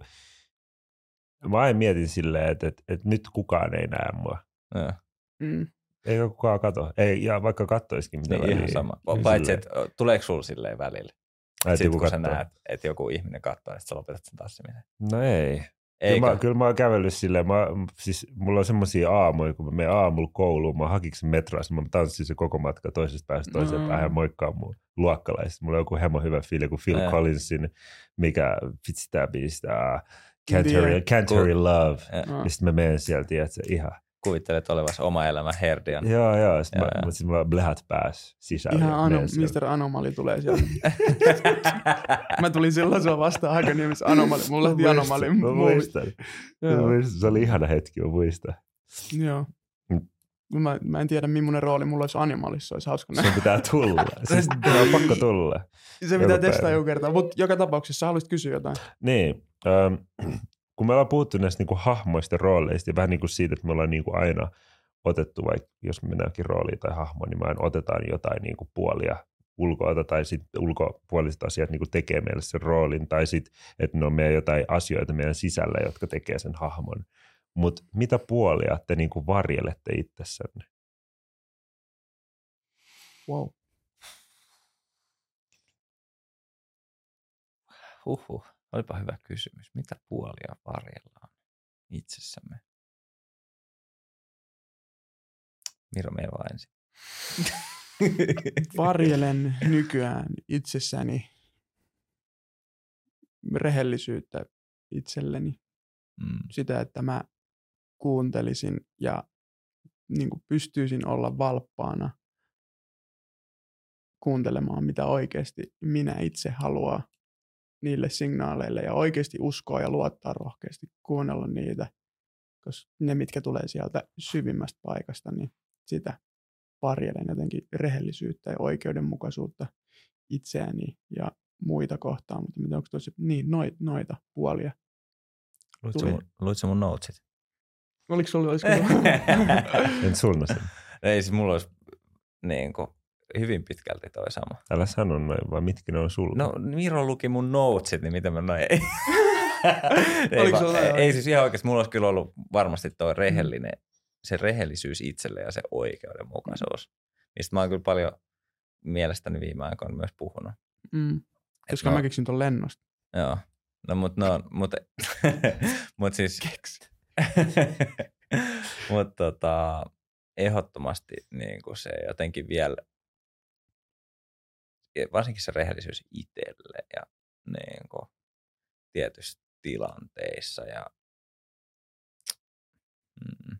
mä aina mietin silleen, että, että, että nyt kukaan ei näe mua. Ja. Mm. Eikä kukaan kato. Ei, ja vaikka kattoisikin mitä niin, Ihan sama. Niin Paitsi, että tuleeko sulla silleen välillä? Sitten kun kattoo. sä näet, että joku ihminen katsoo, niin sä lopetat sen tassimisen. No ei. Kyllä mä, kyllä mä oon kävellyt silleen, mä, siis mulla on semmoisia aamuja, kun mä menen aamulla kouluun, mä hakiksen metroissa, mä tanssin se koko matka toisesta päästä toiseen mm. päähän ja moikkaan mun luokkalaiset. Mulla on joku hemo hyvä fiili, kun Phil yeah. Collinsin, mikä vitsi tää biisi, Can't, Hurry, Can't Hurry Love. Yeah. Mistä mä menen sieltä, se ihan kuvittelet olevasi oma elämä Herdian. Joo, joo. Sitten joo, mä, joo. Sit mulla blehat pääs sisällä. Ihan ano, Mr. Anomali tulee sieltä. [LAUGHS] mä tulin silloin sua vastaan aika nimessä Anomali. Mulla lähti Anomali. Mä muistan. Mä muistan. Se oli ihana hetki, mä muistan. Joo. Mm. Mä, mä en tiedä, millainen rooli mulla olisi Animalissa, olisi hauska nähdä. Se pitää tulla. [LAUGHS] Se on pakko tulla. Se pitää testaa joku kertaa, mutta joka tapauksessa haluaisit kysyä jotain. Niin. Ähm, kun me ollaan puhuttu näistä niin kuin hahmoista rooleista ja vähän niin kuin siitä, että me ollaan niin kuin aina otettu, vaikka jos me mennäänkin rooliin tai hahmoon, niin me aina otetaan jotain niin kuin puolia ulkoa tai sitten ulkopuoliset asiat niin kuin tekee meille sen roolin tai sitten, että ne on meidän jotain asioita meidän sisällä, jotka tekee sen hahmon. Mutta mitä puolia te niin kuin varjelette itsessänne? Wow. Huhhuh. Olipa hyvä kysymys. Mitä puolia varjellaan itsessämme? Miro, me vaan ensin. [LAUGHS] Varjelen nykyään itsessäni rehellisyyttä itselleni. Mm. Sitä, että mä kuuntelisin ja niin kuin pystyisin olla valppaana kuuntelemaan, mitä oikeasti minä itse haluaa niille signaaleille ja oikeasti uskoa ja luottaa rohkeasti, kuunnella niitä, koska ne, mitkä tulee sieltä syvimmästä paikasta, niin sitä parjelen jotenkin rehellisyyttä ja oikeudenmukaisuutta itseäni ja muita kohtaan, mutta mitä onko tosi, niin noit, noita puolia. Luitko mun, luitko mun notesit? Oliko sulla, olisiko [LAUGHS] En sunna sen. Ei, siis mulla olisi niin kuin, hyvin pitkälti toi sama. Älä sano noin, vaan mitkä ne on sulla? No Miro luki mun notesit, niin miten mä noin [LAUGHS] ei. ei, va, ei, ei, siis ihan oikeasti, mulla olisi kyllä ollut varmasti toi rehellinen, se rehellisyys itselle ja se oikeudenmukaisuus. Mistä mä oon kyllä paljon mielestäni viime aikoina myös puhunut. Mm. Koska no, mä keksin ton lennosta. Joo. No mut no, mut, [LAUGHS] mut siis... Keksi. [LAUGHS] mut tota, ehdottomasti niin kuin se jotenkin vielä varsinkin se rehellisyys itselle ja niin kuin, tietyissä tilanteissa. Ja, mm.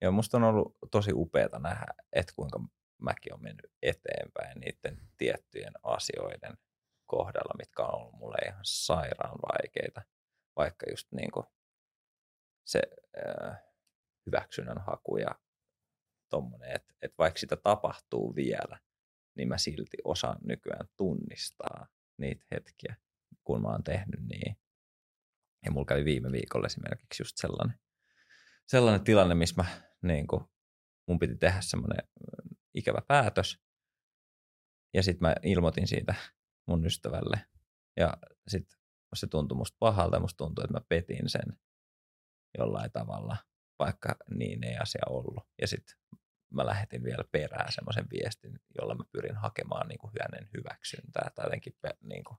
ja musta on ollut tosi upeata nähdä, että kuinka mäkin on mennyt eteenpäin niiden tiettyjen asioiden kohdalla, mitkä on ollut mulle ihan sairaan vaikeita. Vaikka just niin kuin se äh, hyväksynnän haku ja tommonen, että, että vaikka sitä tapahtuu vielä, niin mä silti osaan nykyään tunnistaa niitä hetkiä, kun mä oon tehnyt niin. Ja mulla kävi viime viikolla esimerkiksi just sellainen sellainen tilanne, missä mä, niin kuin, mun piti tehdä semmoinen ikävä päätös. Ja sitten mä ilmoitin siitä mun ystävälle. Ja sitten se tuntui musta pahalta ja musta tuntui, että mä petin sen jollain tavalla, vaikka niin ei asia ollut. Ja sitten mä lähetin vielä perään semmoisen viestin, jolla mä pyrin hakemaan niin kuin hänen hyväksyntää tai jotenkin niin kuin.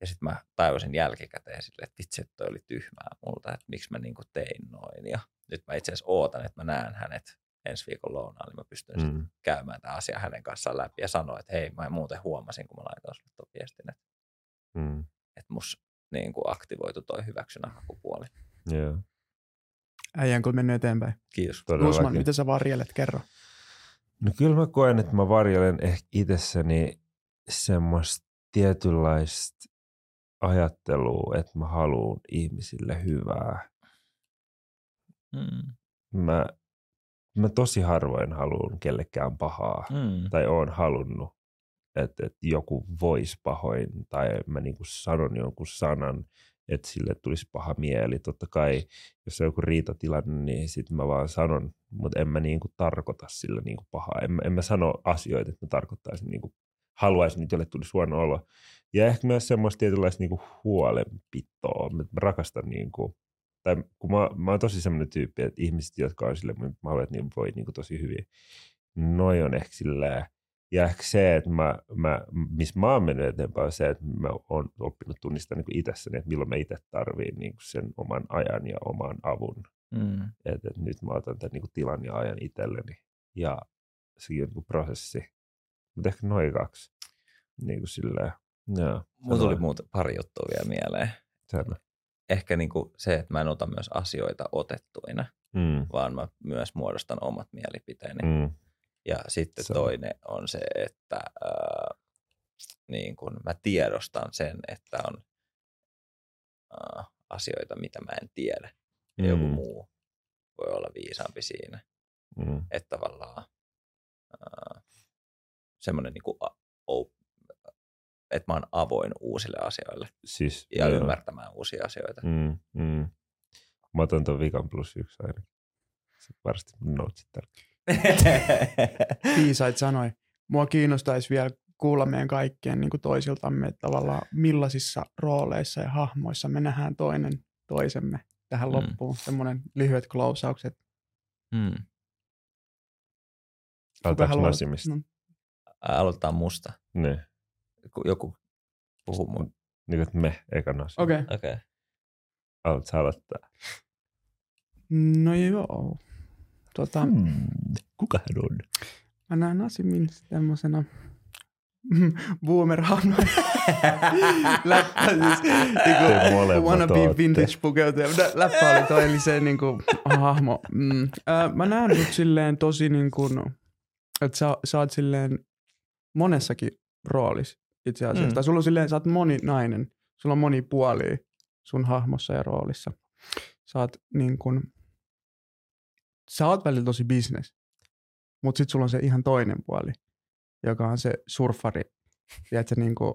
ja sitten mä taivosin jälkikäteen sille, että vitsi, että toi oli tyhmää multa, että miksi mä niin kuin tein noin. Ja nyt mä itse asiassa ootan, että mä näen hänet ensi viikon lounaan, niin mä pystyn mm. käymään tämä asia hänen kanssaan läpi ja sanoa, että hei, mä muuten huomasin, kun mä laitoin sulle tuon viestin, että, mm. että mus niin kuin aktivoitu toi hyväksynnän hakupuoli. Yeah. Äijän kun mennyt eteenpäin. Kiitos. Kusman, mitä sä varjelet? Kerro. No kyllä mä koen, että mä varjelen ehkä itsessäni semmoista tietynlaista ajattelua, että mä haluan ihmisille hyvää. Mm. Mä, mä tosi harvoin haluan kellekään pahaa mm. tai oon halunnut, että, että joku voisi pahoin tai mä niin sanon jonkun sanan, että sille tulisi paha mieli. Totta kai, jos on joku riitatilanne, niin sitten mä vaan sanon, mutta en mä niinku tarkoita sillä niinku pahaa. En, en mä sano asioita, että mä tarkoittaisin, niinku, haluaisin, että jolle tulisi huono olo. Ja ehkä myös semmoista tietynlaista niinku huolenpitoa. Mä rakastan, niinku, tai kun mä, mä oon tosi semmoinen tyyppi, että ihmiset, jotka on silleen, mä haluan, että niin voi niinku tosi hyvin. Noi on ehkä silleen, ja ehkä se, että mä, mä, missä mä oon mennyt eteenpäin, on se, että mä oon oppinut tunnistamaan niin itsestäni, että milloin mä itse tarviin niin sen oman ajan ja oman avun. Mm. Että et nyt mä otan tämän niin tilan ja ajan itselleni. Ja se on niin prosessi. Mutta ehkä noin kaksi. Niin kuin silleen, joo. Mulla tuli muuta pari juttua vielä mieleen. Sano. Ehkä niin kuin se, että mä en ota myös asioita otettuina, mm. vaan mä myös muodostan omat mielipiteeni. Mm ja sitten se toinen on se, että ää, niin kun mä tiedostan sen, että on ää, asioita, mitä mä en tiedä. Ja mm. joku muu voi olla viisaampi siinä. Mm. Että tavallaan ää, semmoinen niin kuin, että mä oon avoin uusille asioille siis, ja joo. ymmärtämään uusia asioita. Mm, mm. Mä otan tuon vikan plus yksi aina. Se varmasti notesit tärkeää. [LAUGHS] Viisait sanoi. Mua kiinnostaisi vielä kuulla meidän kaikkien niin kuin toisiltamme, että tavallaan millaisissa rooleissa ja hahmoissa me nähdään toinen toisemme tähän mm. loppuun. Semmoinen lyhyet klausaukset. Mm. Aloitetaanko nasimista? No. Aloitetaan musta. Niin. Joku puhuu mun. Niin kuin me, eikä nasi. Okei. Okay. Okay. Haluatko aloittaa? No joo. Tuota, hmm, kuka hän on? Mä näen Asimin tämmöisenä [LAUGHS] boomer [LAUGHS] läppä siis niinku, wannabe vintage pukeutuja. Läppä oli toi, eli se niinku, hahmo. Mm. Äh, mä näen sut silleen tosi niinku, että sä, sä oot silleen monessakin roolissa itse asiassa. Mm. Tai sulla on silleen, sä oot moninainen. Sulla on moni puoli sun hahmossa ja roolissa. Sä oot niin kuin, sä oot välillä tosi business, mutta sitten sulla on se ihan toinen puoli, joka on se surfari, tiedätkö, niin kuin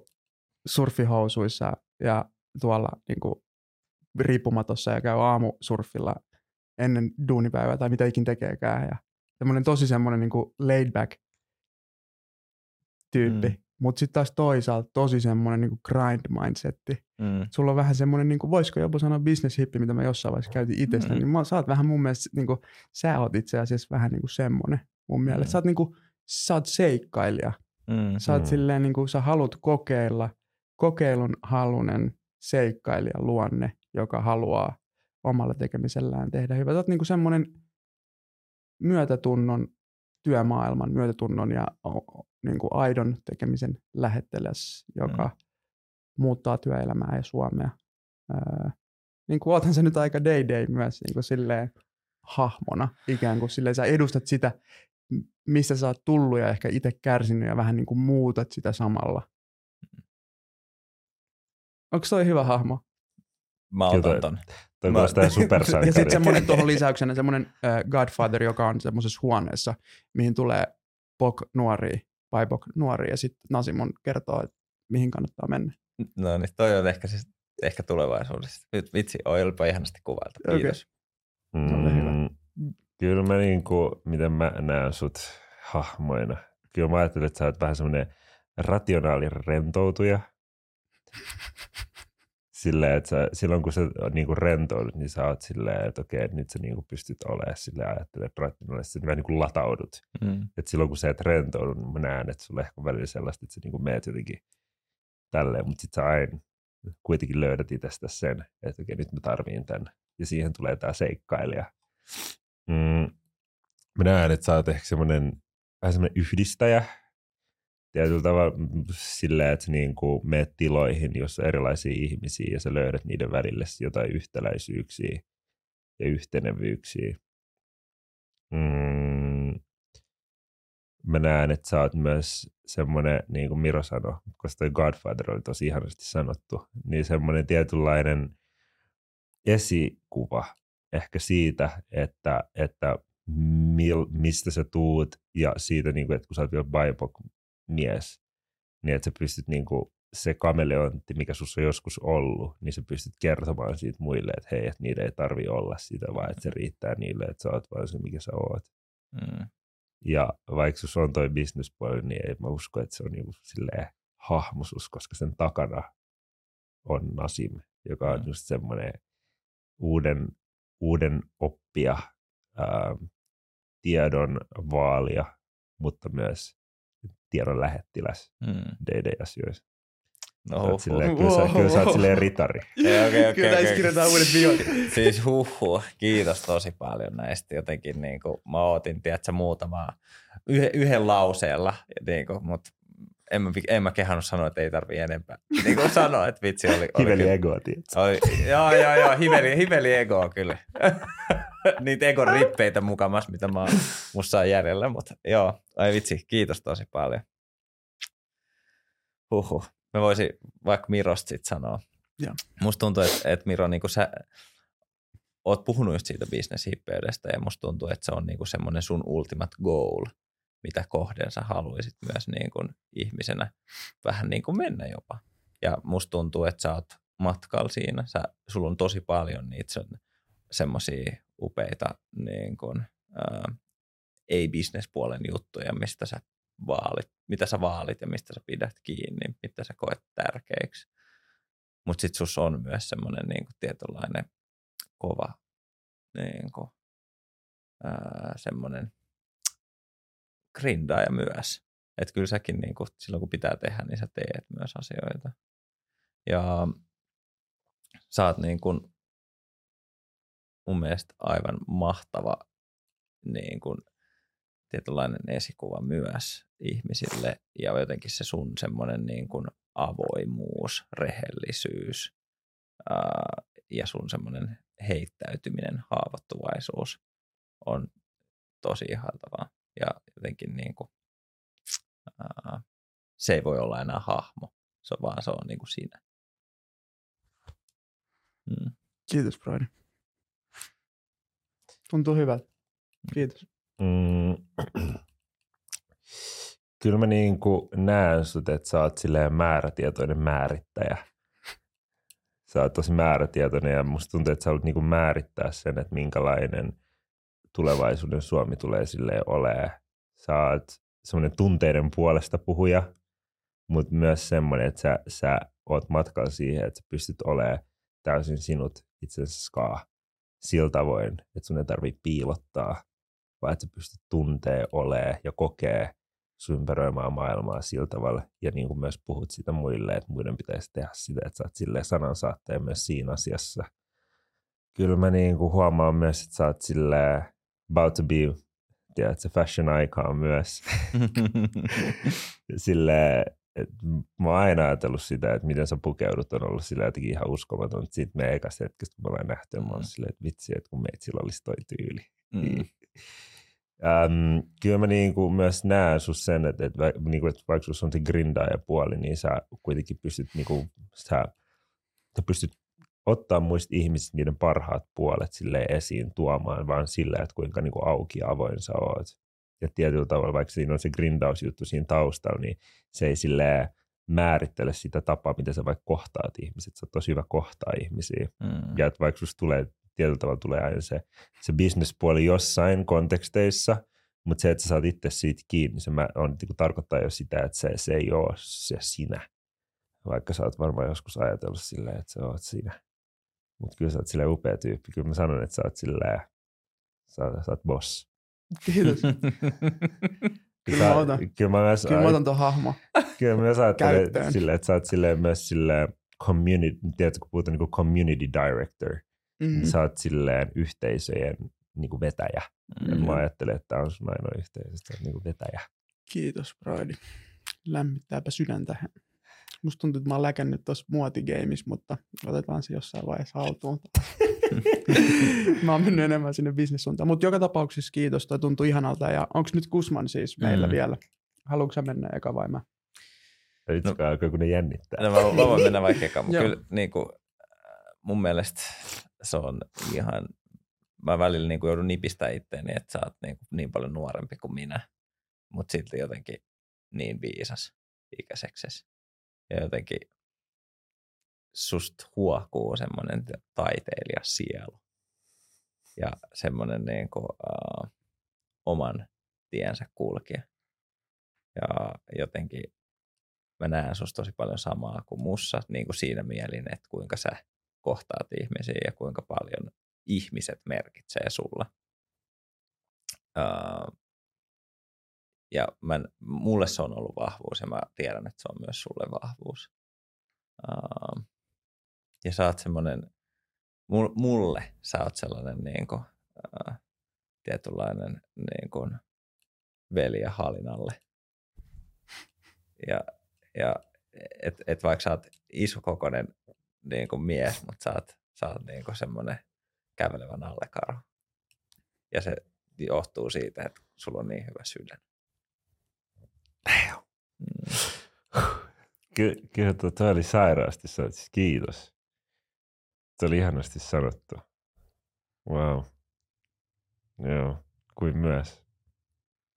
surfihousuissa ja tuolla niin kuin riippumatossa ja käy aamusurfilla ennen duunipäivää tai mitä ikin tekeekään. Ja semmoinen tosi semmoinen niin kuin laid back tyyppi. Mm. Mutta sitten taas toisaalta tosi semmoinen niin grind mindsetti. Mm. Sulla on vähän semmoinen, niin kuin, voisiko jopa sanoa business hippi, mitä mä jossain vaiheessa käytin itsestä, mm. niin mä, sä oot vähän mun mielestä, niin kuin, sä oot itse asiassa vähän niin kuin semmoinen mun mielestä. Mm. Sä oot, niin kuin, sä oot seikkailija. Mm. Sä oot mm. silleen, niin kuin, sä haluat kokeilla, kokeilun halunen seikkailija luonne, joka haluaa omalla tekemisellään tehdä hyvää. Sä oot niin kuin semmoinen myötätunnon työmaailman myötätunnon ja niin kuin aidon tekemisen lähetteles, joka mm. muuttaa työelämää ja Suomea. Öö, niin kuin oothan se nyt aika day-day myös niin kuin silleen hahmona, ikään kuin silleen sä edustat sitä, mistä sä oot tullut ja ehkä itse kärsinyt ja vähän niin kuin muutat sitä samalla. Mm. Onko toi hyvä hahmo? Mä otan ton. Toi mä... [LAUGHS] supersankari. ja sitten semmoinen tuohon lisäyksenä semmoinen uh, Godfather, joka on semmoisessa huoneessa, mihin tulee Pok nuori, Paipok nuori ja sitten Nasimon kertoo, että mihin kannattaa mennä. No niin, toi on ehkä, siis, ehkä tulevaisuudessa. Nyt vitsi, olipa ihanasti kuvailtu. Kiitos. Okay. Mm, hyvä. Kyllä mä niinku, miten mä näen sut hahmoina. Kyllä mä ajattelen, että sä oot vähän semmoinen rationaali rentoutuja. [LAUGHS] Silleen, että sä, silloin kun sä niinku rentoudut, niin sä oot silleen, että okei, että nyt sä niinku pystyt olemaan silleen, ajattelet rationaalisesti, että niinku lataudut. Mm. Et silloin kun sä et rentoudu, niin mä näen, että sulla ehkä välillä sellaista, että sä niinku meet jotenkin tälleen, mutta sit sä aina kuitenkin löydät itsestä sen, että okei, nyt mä tarviin tän. Ja siihen tulee tää seikkailija. Mm. Mä näen, että sä oot ehkä semmoinen vähän semmoinen yhdistäjä, tietyllä tavalla silleen, että niin kuin meet tiloihin, jossa erilaisia ihmisiä ja sä löydät niiden välille jotain yhtäläisyyksiä ja yhtenevyyksiä. Mm. Mä näen, että sä oot myös semmoinen, niin kuin Miro sanoi, koska toi Godfather oli tosi ihanasti sanottu, niin semmoinen tietynlainen esikuva ehkä siitä, että, että mil, mistä sä tuut ja siitä, niin kuin, että kun sä oot vielä BIPOC-mies, niin että sä pystyt niin kuin, se kameleontti, mikä sussa on joskus ollut, niin sä pystyt kertomaan siitä muille, että hei, että niitä ei tarvi olla sitä, vaan että se riittää niille, että sä oot vaan se, mikä sä oot. Mm. Ja vaikka sus on toi bisnespuoli, niin ei mä usko, että se on niinku silleen hahmosus, koska sen takana on Nasim, joka on mm. just semmoinen uuden, uuden oppia, ää, tiedon vaalia, mutta myös tiedon lähettiläs mm. DD-asioissa. No, silleen, kyllä, sä, kyllä sä oot silleen ritari. [LAUGHS] okay, okay, kyllä okay. kirjoitetaan uudet biot. [LAUGHS] siis huhu, kiitos tosi paljon näistä. Jotenkin niin kuin, mä ootin, tiedätkö, muutamaa yhden, yhden lauseella, niin kuin, mutta en mä, en mä kehannut sanoa, että ei tarvi enempää. [LAUGHS] Niin kuin sanoa, että vitsi oli. oli hiveli egoa, Oli, joo, joo, joo, hiveli, hiveli egoa kyllä. [LAUGHS] Niitä egon rippeitä mukamas, mitä mä musta on jäljellä, mutta joo, ai vitsi, kiitos tosi paljon. Huhu. Me voisin vaikka Mirosta sit sanoa. Ja. Musta tuntuu, että, että Miro, niin sä oot puhunut just siitä bisneshippeydestä ja musta tuntuu, että se on niin semmoinen sun ultimate goal – mitä kohden sä haluaisit myös niin kuin ihmisenä vähän niin kuin mennä jopa. Ja musta tuntuu, että sä oot matkalla siinä. Sä, sulla on tosi paljon niitä semmoisia upeita niin kuin, ää, ei-business-puolen juttuja, mistä sä vaalit, mitä sä vaalit ja mistä sä pidät kiinni, mitä sä koet tärkeiksi. Mutta sitten sus on myös semmoinen niin tietynlainen kova niin kuin, ää, semmoinen grindaaja myös. Että kyllä säkin niin kuin, silloin kun pitää tehdä, niin sä teet myös asioita. Ja sä oot niin kuin, mun mielestä aivan mahtava niin kuin, tietynlainen esikuva myös ihmisille ja jotenkin se sun semmoinen niin kuin avoimuus, rehellisyys ää, ja sun semmoinen heittäytyminen, haavoittuvaisuus on tosi ihaltavaa ja jotenkin niin kuin, ää, se ei voi olla enää hahmo, se on vaan se on niin kuin sinä. Mm. Kiitos Brian. Tuntuu hyvältä. Kiitos. Mm. Kyllä mä niin kuin näen sut, että sä oot silleen määrätietoinen määrittäjä. Sä oot tosi määrätietoinen ja musta tuntuu, että sä haluat niin kuin määrittää sen, että minkälainen tulevaisuuden Suomi tulee sille olemaan. Sä oot semmoinen tunteiden puolesta puhuja, mutta myös semmoinen, että sä, sä oot matkalla siihen, että sä pystyt olemaan täysin sinut itsensä sillä tavoin, että sun ei tarvitse piilottaa, vaan että sä pystyt tuntee, olee ja kokee sun ympäröimää maailmaa sillä tavalla. Ja niin kuin myös puhut sitä muille, että muiden pitäisi tehdä sitä, että sä oot silleen sanansaattaja myös siinä asiassa. Kyllä mä niin kuin huomaan myös, että sä oot silleen about to be tiedätkö, fashion icon myös. [LAUGHS] Sille, että mä oon aina ajatellut sitä, että miten sä pukeudut on ollut sillä jotenkin ihan uskomaton. Sitten me ekasta hetkestä, kun me ollaan nähty, mm. mä oon mm. silleen, että vitsi, että kun meitä sillä olisi toi tyyli. Mm. Um, kyllä mä niinku myös näen sus sen, että, että, niinku, että vaikka sus on se grindaaja puoli, niin sä kuitenkin pystyt, niinku, sä, sä pystyt ottaa muista ihmisistä niiden parhaat puolet sille esiin tuomaan, vaan sillä, että kuinka niin kuin auki ja avoin sä oot. Ja tietyllä tavalla, vaikka siinä on se grindausjuttu siinä taustalla, niin se ei silleen määrittele sitä tapaa, miten sä vaikka kohtaat ihmiset. Sä oot tosi hyvä kohtaa ihmisiä. Mm. Ja että vaikka susta tulee tietyllä tavalla tulee aina se, se business-puoli jossain konteksteissa, mutta se, että sä saat itse siitä kiinni, se mä, on, niin tarkoittaa jo sitä, että se, se ei ole se sinä. Vaikka sä oot varmaan joskus ajatellut silleen, että sä oot sinä. Mutta kyllä sä oot silleen upea tyyppi. Kyllä mä sanon, että sä oot silleen, sä, sä oot boss. Kiitos. [LAUGHS] Kyllä mä otan, kyllä mä, myös, kyllä mä otan tuon hahmo [LAUGHS] Kyllä mä myös ajattelen silleen, että sä oot silleen myös silleen community, tiedätkö, kun puhutaan niin community director, mm. niin sä oot silleen yhteisöjen niin kuin vetäjä. Mm. Ja mä ajattelen, että tämä on sun ainoa yhteisö, niin kuin vetäjä. Kiitos, Brady. Lämmittääpä sydäntä. Musta tuntuu, että mä oon läkännyt tuossa muotigeimissa, mutta otetaan se jossain vaiheessa haltuun. [LAUGHS] mä oon mennyt enemmän sinne bisnessuuntaan. Mutta joka tapauksessa kiitos, toi tuntui ihanalta. Ja onko nyt Kusman siis meillä mm. vielä? Haluatko sä mennä eka vai mä? Itse no, kun ne jännittää. No, mä, mä voin mennä vaikka eka, mutta kyllä niin kuin, mun mielestä se on ihan, mä välillä niin kuin joudun nipistää itteeni, että sä oot niin, kuin, niin paljon nuorempi kuin minä, mutta silti jotenkin niin viisas ikäiseksesi. Ja jotenkin susta huokuu semmoinen taiteilijasielu ja semmoinen niin kuin, uh, oman tiensä kulkija. Ja jotenkin mä näen susta tosi paljon samaa kuin mussa niin kuin siinä mielin, että kuinka sä kohtaat ihmisiä ja kuinka paljon ihmiset merkitsee sulla. Uh, ja mä, mulle se on ollut vahvuus ja mä tiedän, että se on myös sulle vahvuus. Uh, ja sä oot semmoinen, mulle sä oot sellainen niin kuin, uh, tietynlainen niin kuin veli ja halinalle. Ja, ja et, et vaikka sä oot isokokoinen niin kuin mies, mutta sä oot, sä oot niin kuin semmoinen kävelevä nallekaro. Ja se johtuu siitä, että sulla on niin hyvä sydän. Mm. Ky- kyllä tuo oli sairaasti, siis kiitos. Se oli ihanasti sanottu. Wow. Joo, kuin myös.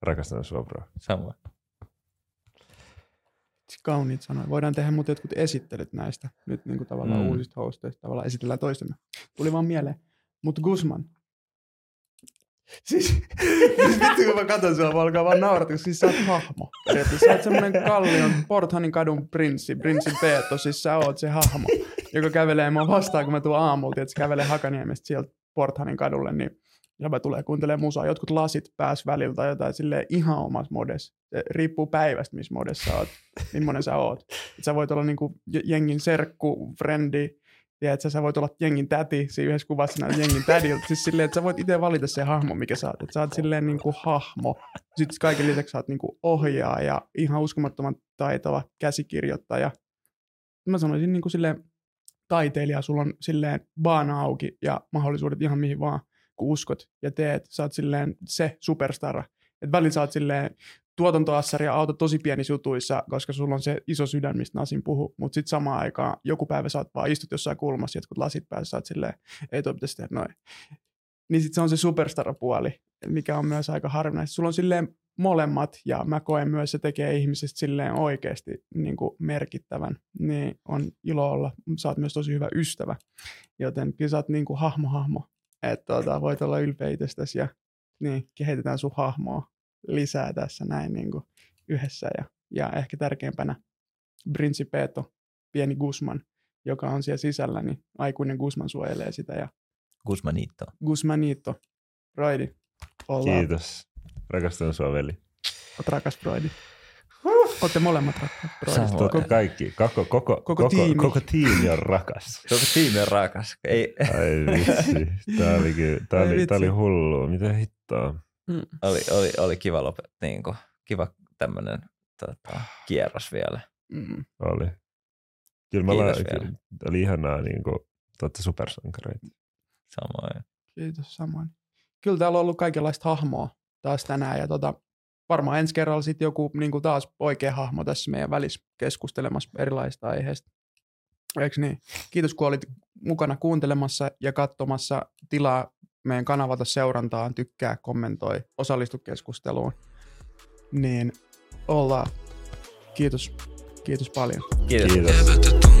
Rakastan sua, bro. Samoin. Kauniit sanoja. Voidaan tehdä mutta jotkut esittelyt näistä nyt niin kuin tavallaan mm. uusista hosteista. Tavallaan esitellään toisemme. Tuli vaan mieleen. Mutta Guzman. Siis, siis vittu kun mä katson sua, mä alkaa vaan naurata, koska siis sä oot hahmo. Sä oot semmonen kallion Porthanin kadun prinssi, prinssi Peetto, siis sä oot se hahmo joka kävelee mua vastaan, kun mä tuun aamulta, että se kävelee Hakaniemestä sieltä Porthanin kadulle, niin ja mä tulee kuuntelemaan musaa. Jotkut lasit pääs välillä tai jotain sille ihan omassa modessa. Se riippuu päivästä, missä modessa oot, millainen sä oot. Et sä voit olla niinku jengin serkku, frendi, ja että sä voit olla jengin täti, siinä yhdessä kuvassa näin jengin tädiltä. Siis silleen, että sä voit itse valita se hahmo, mikä sä oot. Että sä oot silleen niin kuin hahmo. Sitten kaiken lisäksi sä oot niin kuin ohjaaja, ihan uskomattoman taitava käsikirjoittaja. Mä sanoisin niin kuin silleen, taiteilija, sulla on silleen baana auki ja mahdollisuudet ihan mihin vaan, kun uskot ja teet. Sä oot silleen se superstara. Et välillä sä oot silleen tuotantoassari ja auto tosi pienissä jutuissa, koska sulla on se iso sydän, mistä Nasin puhu, mutta sitten samaan aikaan joku päivä sä oot vaan istut jossain kulmassa, jotkut lasit päässä, sä oot silleen, ei toi pitäisi tehdä noin. Niin sitten se on se superstara-puoli, mikä on myös aika harvinaista. Sulla on silleen molemmat, ja mä koen myös, se tekee ihmisestä silleen oikeasti niin kuin merkittävän, niin on ilo olla. Sä oot myös tosi hyvä ystävä, joten kyllä sä oot niin kuin hahmo-hahmo, että tuota, voit olla ylpeä itsestäsi ja niin, kehitetään sun hahmoa lisää tässä näin niin kuin yhdessä. Ja, ja ehkä tärkeimpänä Principeto, pieni Guzman, joka on siellä sisällä, niin aikuinen Guzman suojelee sitä. Ja Guzmanito. Guzmanito. Raidi. Kiitos. Rakastan sua, veli. Oot rakas, Broidi. Olette molemmat rakkaat. Koko kaikki, koko, koko, koko, koko, tiimi. koko tiimi on rakas. [LAUGHS] Koko tiimi on rakas. Ei. Ai vitsi, tää oli, tää oli, tää oli hullu. Mitä hittoa? Mm. Oli, oli, oli kiva lopet, niin kuin, kiva tämmönen tota, kierros vielä. Mm. Oli. Kyllä Kiitos la, vielä. oli ihanaa niin kuin, tuotte supersankareita. Samoin. Kiitos samoin. Kyllä täällä on ollut kaikenlaista hahmoa taas tänään. Ja tota, varmaan ensi kerralla sitten joku niin kuin taas oikea hahmo tässä meidän välissä keskustelemassa erilaisista aiheista. Eikö niin? Kiitos kun olit mukana kuuntelemassa ja katsomassa. Tilaa meidän kanavalta seurantaan, tykkää, kommentoi, osallistu keskusteluun. Niin ollaan. Kiitos. Kiitos paljon. Kiitos. Kiitos.